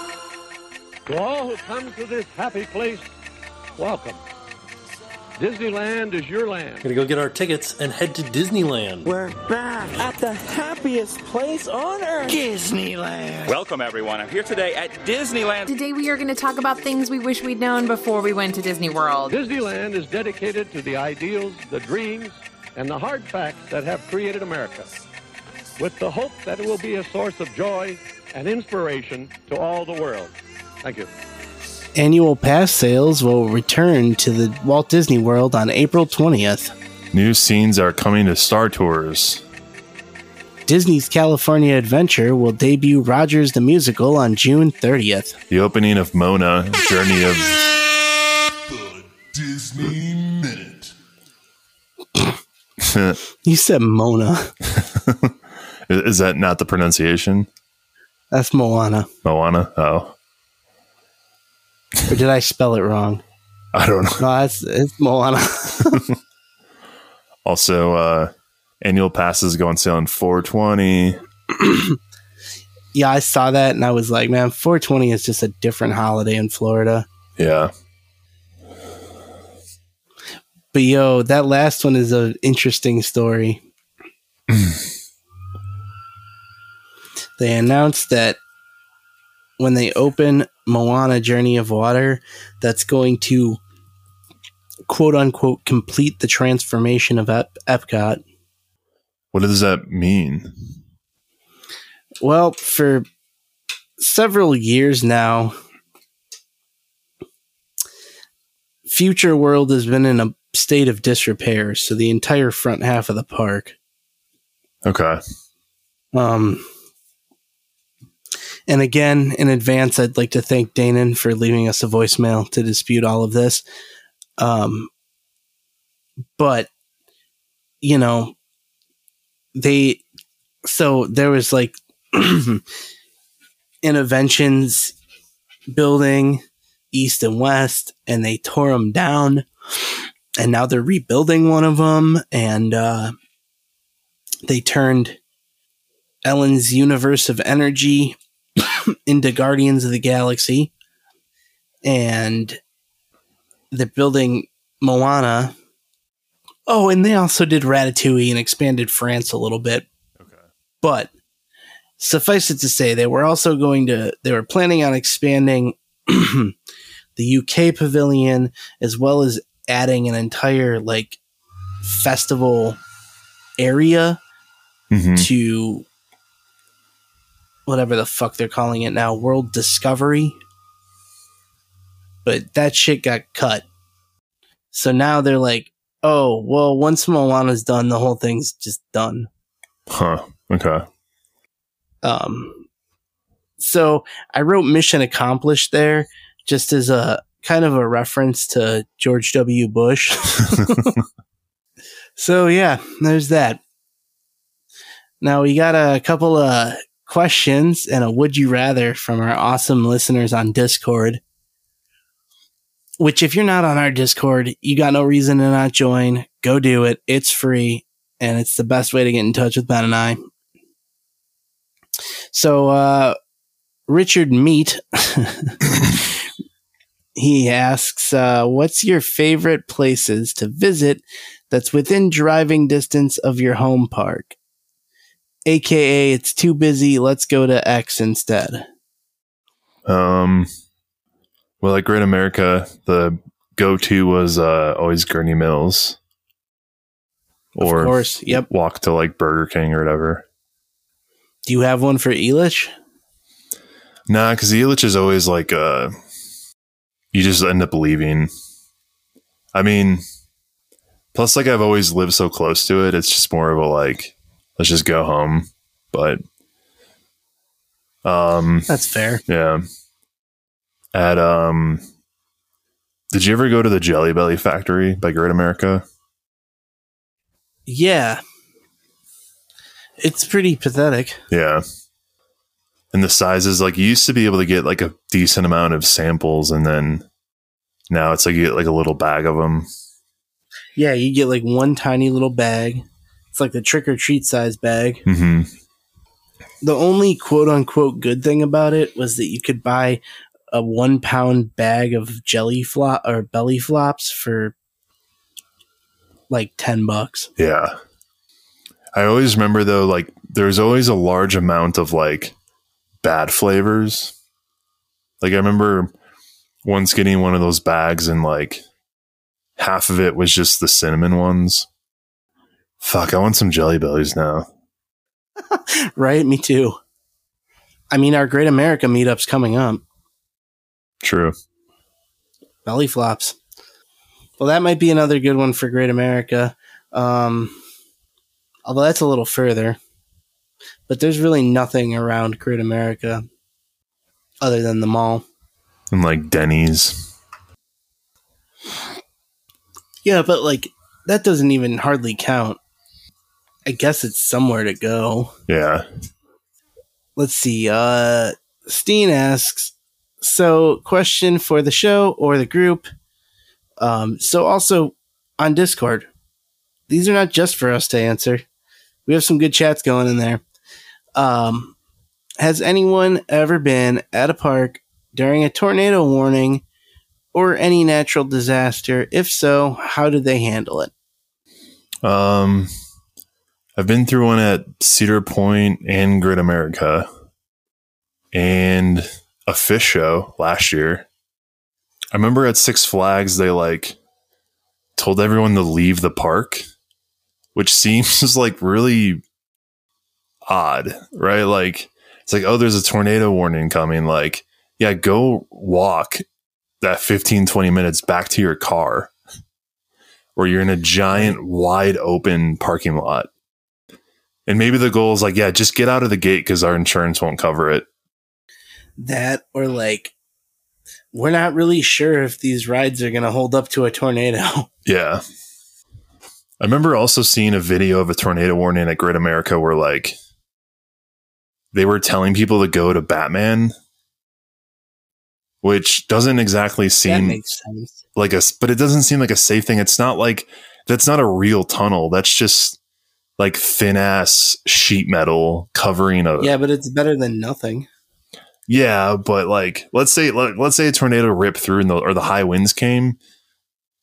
E: To all who come to this happy place, welcome. Disneyland is your land.
F: Gonna go get our tickets and head to Disneyland.
G: We're back at the happiest place on earth.
D: Disneyland.
H: Welcome, everyone. I'm here today at Disneyland.
I: Today we are going to talk about things we wish we'd known before we went to Disney World.
E: Disneyland is dedicated to the ideals, the dreams, and the hard facts that have created America, with the hope that it will be a source of joy and inspiration to all the world. Thank you.
A: Annual pass sales will return to the Walt Disney World on April 20th.
B: New scenes are coming to Star Tours.
A: Disney's California Adventure will debut Rogers the Musical on June 30th.
B: The opening of Mona, Journey of
C: The Disney Minute.
A: You said Mona.
B: Is that not the pronunciation?
A: That's Moana.
B: Moana? Oh.
A: Or did I spell it wrong?
B: I don't know.
A: No, that's it's Moana.
B: Also, uh, annual passes go on sale on 420.
A: yeah, I saw that and I was like, man, 420 is just a different holiday in Florida.
B: Yeah.
A: But yo, that last one is an interesting story. they announced that when they open Moana Journey of Water, that's going to quote unquote complete the transformation of Ep- Epcot.
B: What does that mean?
A: Well, for several years now, Future World has been in a state of disrepair, so the entire front half of the park.
B: Okay.
A: Um, and again, in advance, I'd like to thank Danon for leaving us a voicemail to dispute all of this. Um, but you know, they so there was like Innoventions building east and west, and they tore them down, and now they're rebuilding one of them, and uh, they turned Ellen's universe of energy into Guardians of the Galaxy, and they're building Moana. Oh, and they also did Ratatouille and expanded France a little bit.
B: Okay.
A: But suffice it to say, they were also going to, they were planning on expanding the UK pavilion as well as adding an entire like festival area
B: hmm
A: to whatever the fuck they're calling it now, World Discovery. But that shit got cut. So now they're like, oh, well, once Moana's done, the whole thing's just done.
B: Huh. Okay.
A: Um, so I wrote mission accomplished there just as a kind of a reference to George W. Bush. so yeah, there's that. Now we got a couple of questions and a would you rather from our awesome listeners on Discord. Which, if you're not on our Discord, you got no reason to not join. Go do it. It's free and it's the best way to get in touch with Ben and I. So, uh, Richard Meat, he asks, uh, what's your favorite places to visit that's within driving distance of your home park? AKA, it's too busy. Let's go to X instead.
B: Um, well, like Great America, the go-to was uh, always Gurnee Mills, or
A: of course. Yep.
B: walk to like Burger King or whatever.
A: Do you have one for Elitch?
B: Nah, because Elitch is always like uh, you just end up leaving. I mean, plus like I've always lived so close to it, it's just more of a like, let's just go home. But um,
A: That's fair.
B: Yeah. At um Did you ever go to the Jelly Belly factory by Great America?
A: Yeah. It's pretty pathetic.
B: Yeah. And the sizes like you used to be able to get like a decent amount of samples and then now it's like you get like a little bag of them.
A: Yeah, you get like one tiny little bag. It's like the trick or treat size bag.
B: Mhm.
A: The only quote unquote good thing about it was that you could buy a one pound bag of jelly flop or belly flops for like 10 bucks.
B: Yeah. I always remember though, like there's always a large amount of like bad flavors. Like I remember once getting one of those bags and like half of it was just the cinnamon ones. Fuck, I want some jelly bellies now.
A: Right? Me too. I mean, our Great America meetup's coming up.
B: True.
A: belly flops. Well, that might be another good one for Great America. Um, although that's a little further. But there's really nothing around Great America other than the mall.
B: And like Denny's.
A: Yeah, but like that doesn't even hardly count. I guess it's somewhere to go.
B: Yeah.
A: Let's see. Uh Steen asks, so question for the show or the group. Um, so also on Discord. These are not just for us to answer. We have some good chats going in there. Um, has anyone ever been at a park during a tornado warning or any natural disaster? If so, how did they handle it?
B: Um, I've been through one at Cedar Point and Great America, and a fish show last year. I remember at Six Flags they like told everyone to leave the park, which seems like really odd, right? Like it's like, oh, there's a tornado warning coming. Like, yeah, go walk that 15, 20 minutes back to your car or you're in a giant wide open parking lot. And maybe the goal is like, yeah, just get out of the gate because our insurance won't cover it.
A: That or like, we're not really sure if these rides are going to hold up to a tornado.
B: Yeah. I remember also seeing a video of a tornado warning at Great America where like they were telling people to go to Batman, which doesn't exactly seem like a, but it doesn't seem like a safe thing. It's not like that's not a real tunnel. That's just like thin ass sheet metal covering a,
A: Yeah, but it's better than nothing.
B: Yeah, but like let's say like, let's say a tornado ripped through and the or the high winds came,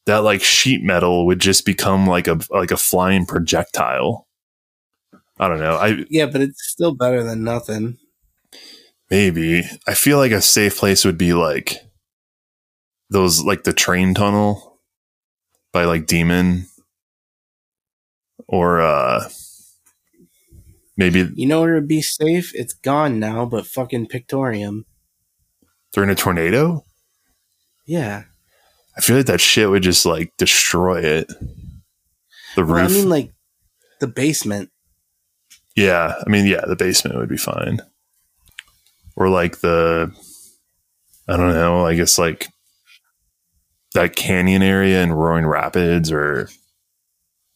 B: that like sheet metal would just become like a like a flying projectile. I don't know. I
A: Yeah, but it's still better than nothing.
B: maybe I feel like a safe place would be like those like the train tunnel by like Demon or uh maybe
A: You know where it'd be safe? It's gone now, but fucking Pictorium.
B: during a tornado.
A: Yeah.
B: I feel like that shit would just like destroy it. The roof.
A: Well, I mean, like the basement.
B: Yeah, I mean, yeah, the basement would be fine. Or like the, I don't know, I guess like that canyon area in Roaring Rapids, or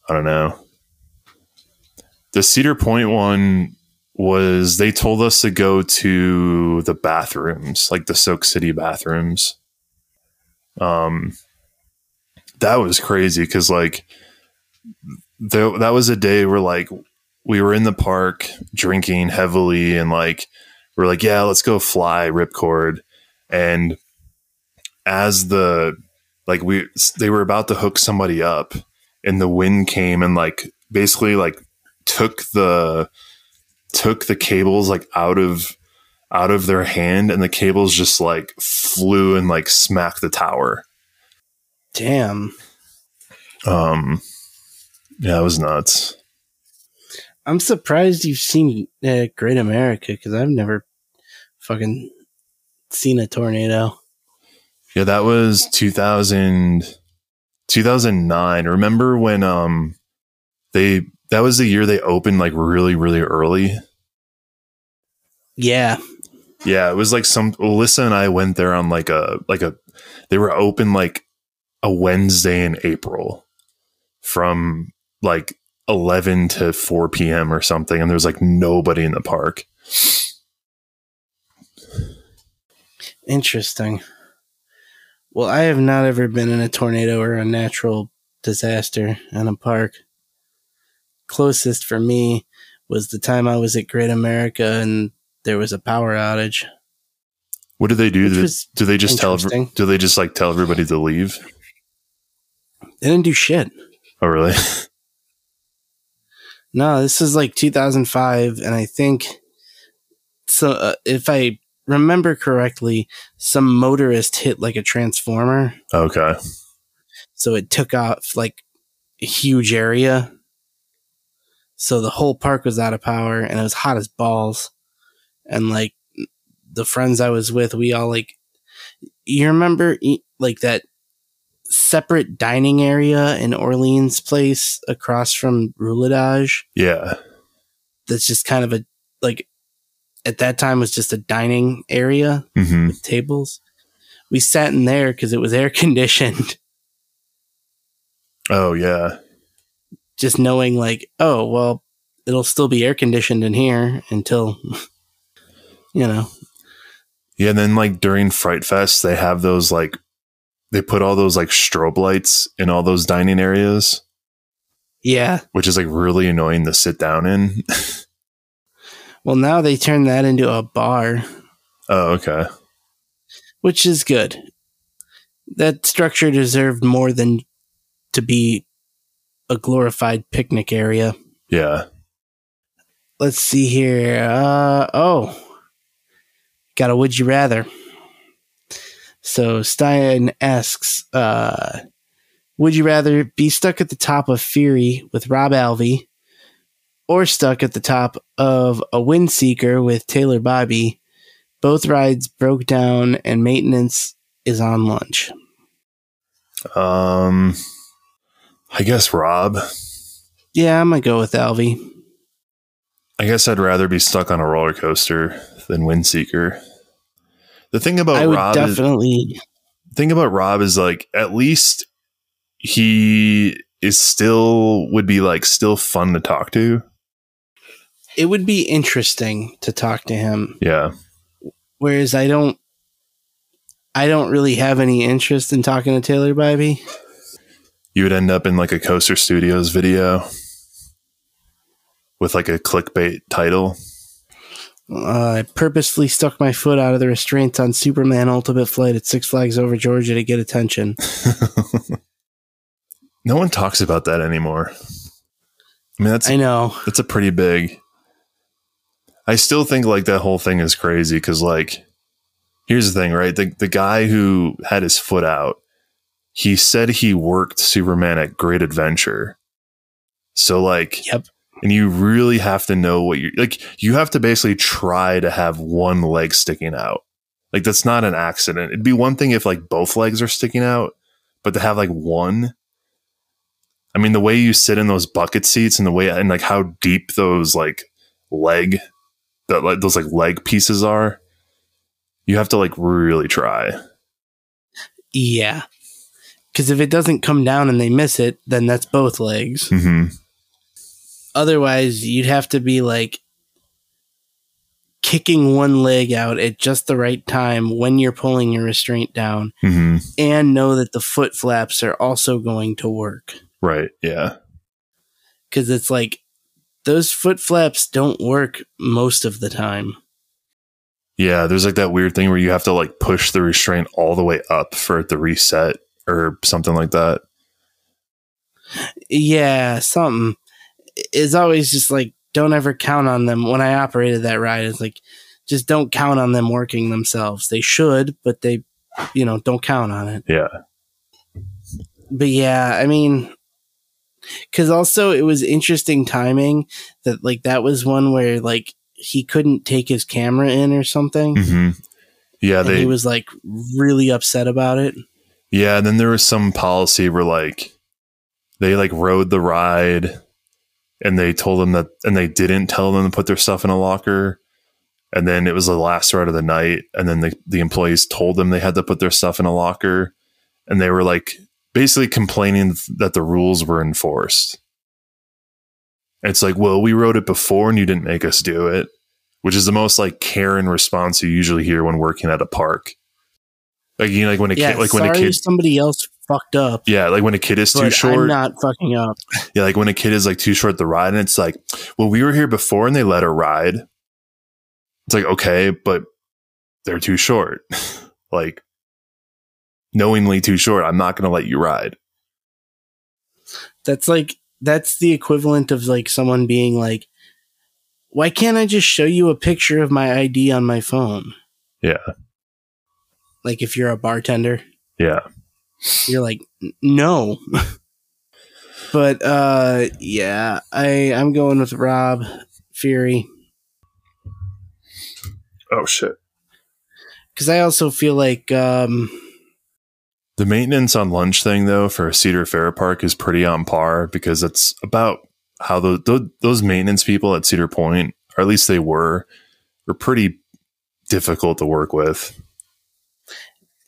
B: I don't know. The Cedar Point one was they told us to go to the bathrooms, like the Soak City bathrooms. Um, that was crazy because like that was a day where like we were in the park drinking heavily and like we're like yeah let's go fly ripcord and as the like we they were about to hook somebody up and the wind came and like basically like took the took the cables like out of out of their hand and the cables just like flew and like smacked the tower
A: Damn.
B: um yeah it was nuts
A: I'm surprised you've seen uh, Great America because I've never fucking seen a tornado.
B: Yeah, that was 2000, 2009. Remember when um they that was the year they opened like really really early.
A: Yeah.
B: Yeah, it was like some Alyssa and I went there on like a like a they were open like a Wednesday in April from like 11 to 4 p.m. or something and there was like nobody in the park.
A: Interesting. Well, I have not ever been in a tornado or a natural disaster in a park. Closest for me was the time I was at Great America and there was a power outage.
B: What do they do? Do, they just tell do they just like tell everybody to leave?
A: They didn't do shit.
B: Oh really?
A: No, this is like 2005, and I think so. Uh, if I remember correctly, some motorist hit like a transformer,
B: okay.
A: so it took off like a huge area. So the whole park was out of power, and it was hot as balls. And like the friends I was with, we all like. You remember like that separate dining area in Orleans Place across from Rue Le Dodge?
B: Yeah.
A: that's just kind of a like at that time was just a dining area
B: Mhm.
A: with tables. We sat in there because it was air conditioned,
B: Oh yeah.
A: Just knowing like, oh well, it'll still be air conditioned in here until you know.
B: Yeah, and then like during Fright Fest, they have those like they put all those like strobe lights in all those dining areas,
A: Yeah.
B: which is like really annoying to sit down in.
A: Well, now they turned that into a bar,
B: Oh, okay.
A: which is good. That structure deserved more than to be a glorified picnic area.
B: Yeah.
A: Let's see here. Uh, oh, got a would you rather. So Stein asks, uh, would you rather be stuck at the top of Fury with Rob Alvey or stuck at the top of a Windseeker with Taylor Bybee? Both rides broke down and maintenance is on lunch.
B: Um, I guess Rob.
A: Yeah, I'm gonna go with Alvey.
B: I guess I'd rather be stuck on a roller coaster than Windseeker. The thing about
A: I would
B: Rob is,
A: definitely.
B: thing about Rob is like at least he is still would be like still fun to talk to.
A: It would be interesting to talk to him.
B: Yeah.
A: Whereas I don't, I don't really have any interest in talking to Taylor Bybee.
B: You would end up in like a Coaster Studios video with like a clickbait title.
A: Uh, I purposely stuck my foot out of the restraints on Superman Ultimate Flight at Six Flags Over Georgia to get attention.
B: No one talks about that anymore. I mean, that's
A: I know.
B: that's a pretty big. I still think like that whole thing is crazy because like, here's the thing, right? The the guy who had his foot out, he said he worked Superman at Great Adventure. So like,
A: Yep.
B: and you really have to know what you like. You have to basically try to have one leg sticking out. Like that's not an accident. It'd be one thing if like both legs are sticking out, but to have like one. I mean, the way you sit in those bucket seats and the way and like how deep those like leg, that like those like leg pieces are, you have to like really try.
A: Yeah. Because if it doesn't come down and they miss it, then that's both legs.
B: hmm
A: Otherwise, you'd have to be like kicking one leg out at just the right time when you're pulling your restraint down
B: hmm
A: and know that the foot flaps are also going to work.
B: Right. Yeah.
A: Because it's like those foot flaps don't work most of the time.
B: Yeah. There's like that weird thing where you have to like push the restraint all the way up for it to reset or something like that.
A: Yeah, something is always just like don't ever count on them. When I operated that ride, it's like just don't count on them working themselves. They should, but they, you know, don't count on it.
B: Yeah.
A: But yeah, I mean, because also it was interesting timing that like that was one where like he couldn't take his camera in or something.
B: hmm Yeah. They,
A: he was like really upset about it.
B: Yeah, and then there was some policy where like they like rode the ride and they told them that and they didn't tell them to put their stuff in a locker. And then it was the last ride of the night. And then the, the employees told them they had to put their stuff in a locker. And they were like basically complaining that the rules were enforced. It's like, well, we wrote it before and you didn't make us do it, which is the most like Karen response you usually hear when working at a park. Like you know, like when a
A: Yeah,
B: kid, like when a kid,
A: somebody else fucked up.
B: yeah, like when a kid is too
A: short, I'm not fucking up.
B: yeah, like when a kid is like too short to ride, and it's like, well, we were here before and they let her ride. It's like okay, but they're too short. like knowingly too short. I'm not going to let you ride.
A: That's like that's the equivalent of like someone being like, "Why can't I just show you a picture of my ID on my phone?"
B: Yeah,
A: Like if you're a bartender,
B: yeah,
A: you're like, "No." but uh yeah, I I'm going with Rob Fury
B: Oh shit.
A: cuz I also feel like um
B: The maintenance on lunch thing though for Cedar Fair Park is pretty on par because it's about how those those maintenance people at Cedar Point, or at least they were, were pretty difficult to work with.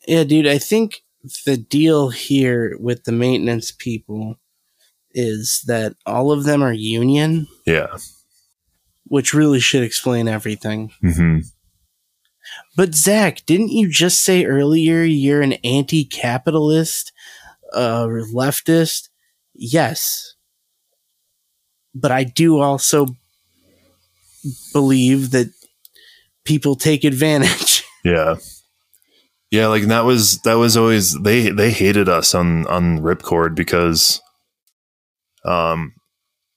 A: Yeah, dude, I think the deal here with the maintenance people is that all of them are union,
B: Yeah.
A: which really should explain everything.
B: hmm
A: But Zach, didn't you just say earlier you're an anti-capitalist, uh, leftist? Yes, but I do also believe that people take advantage.
B: Yeah. Yeah, like that was that was always they they hated us on on Ripcord because um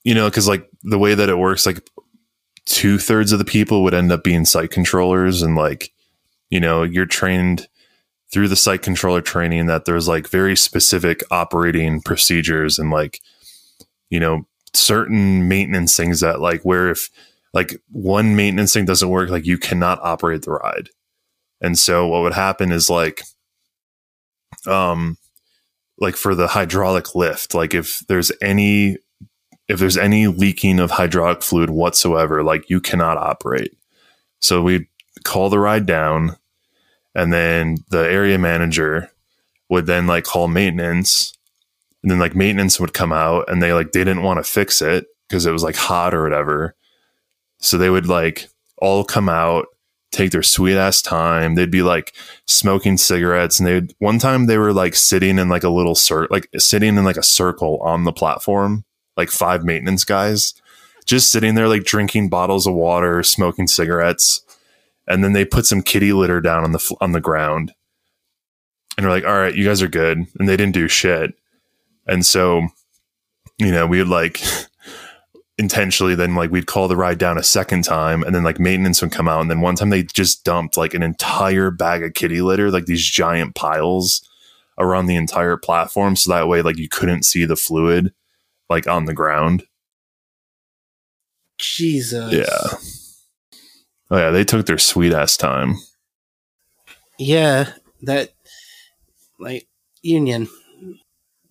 B: you know, because like the way that it works, like two thirds of the people would end up being site controllers and like, you know, you're trained through the site controller training that there's like very specific operating procedures and like, you know, certain maintenance things that like where if like one maintenance thing doesn't work, like you cannot operate the ride. And so what would happen is like, um, like for the hydraulic lift, like if there's any, if there's any leaking of hydraulic fluid whatsoever, like you cannot operate. So we call the ride down and then the area manager would then like call maintenance and then like maintenance would come out and they like they didn't want to fix it because it was like hot or whatever. So they would like all come out, take their sweet ass time. They'd be like smoking cigarettes, and they one time they were like sitting in like a little cir- like sitting in like a circle on the platform, like five maintenance guys, just sitting there like drinking bottles of water, smoking cigarettes, and then they put some kitty litter down on the on the ground, and they're like, "All right, you guys are good," and they didn't do shit, and so you know we would like intentionally then like we'd call the ride down a second time and then like maintenance would come out and then one time they just dumped like an entire bag of kitty litter like these giant piles around the entire platform so that way like you couldn't see the fluid like on the ground
A: Jesus.
B: yeah oh yeah they took their sweet ass time
A: Yeah, that like union.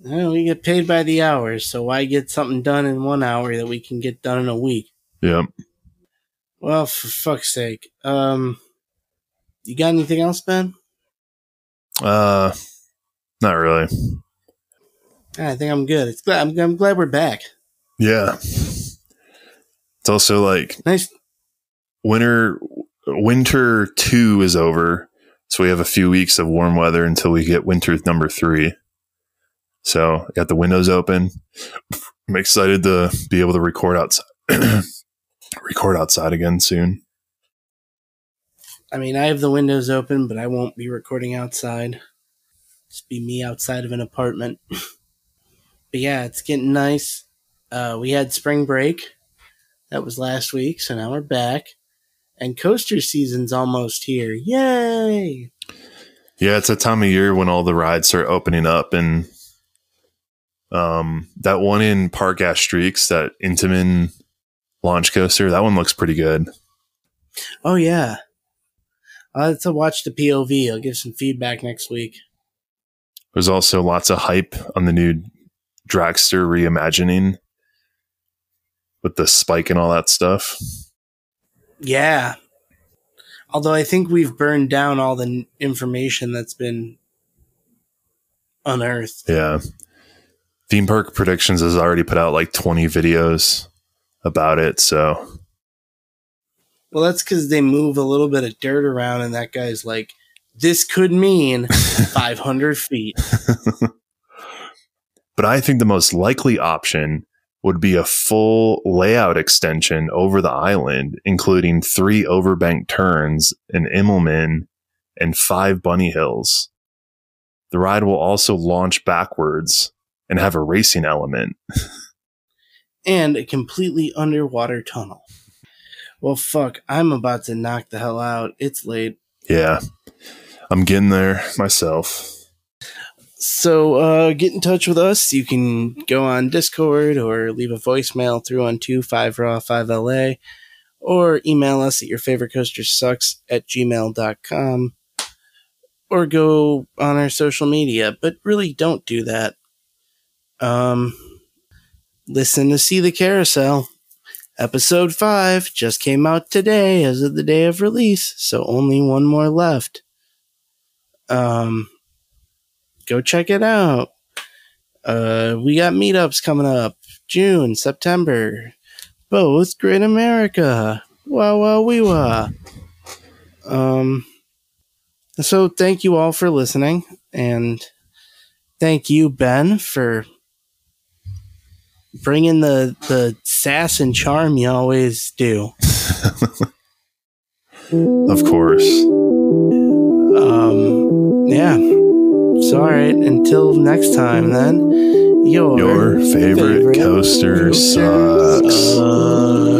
A: Well, we get paid by the hour, so why get something done in one hour that we can get done in a week?
B: yeah
A: Well, for fuck's sake. Um, you got anything else, Ben?
B: uh not really
A: I think I'm good. It's glad, I'm, I'm glad we're back.
B: yeah it's also like
A: Nice.
B: winter winter two is over so we have a few weeks of warm weather until we get winter number three so got the windows open i'm excited to be able to record outside record outside again soon
A: I mean, I have the windows open, but I won't be recording outside. Just be me outside of an apartment. but yeah, it's getting nice. Uh, we had spring break. That was last week, so now we're back. And coaster season's almost here. Yay!
B: yeah it's a time of year when all the rides start opening up and um that one in Parc Astérix that intamin launch coaster that one looks pretty good
A: Oh, yeah. I'll have to watch the POV. I'll give some feedback next week.
B: There's also lots of hype on the new Dragster reimagining with the spike and all that stuff.
A: Yeah. Although I think we've burned down all the information that's been unearthed.
B: Yeah. Theme Park Predictions has already put out like 20 videos about it. So,
A: Well, that's because they move a little bit of dirt around, and that guy's like, this could mean 500 feet.
B: but I think the most likely option would be a full layout extension over the island, including three overbank turns, an Immelman, and five bunny hills. The ride will also launch backwards and have a racing element.
A: And a completely underwater tunnel. Well, fuck, I'm about to knock the hell out. It's late.
B: Yeah, I'm getting there myself.
A: So, uh, get in touch with us. You can go on Discord or leave a voicemail through on 25raw5la or email us at your favorite coaster sucks at gmail.com or go on our social media, but really don't do that. Um, listen to See the Carousel. Episode 5 just came out today as of the day of release, so only one more left. Um, go check it out. Uh, we got meetups coming up June, September, both Great America. Wow, wow, wee wah. Um, so thank you all for listening, and thank you, Ben, for bringing the the sass and charm you always do.
B: Of course.
A: Um, yeah. So, all right. Until next time, then. Your,
B: Your favorite, coaster sucks.
A: sucks.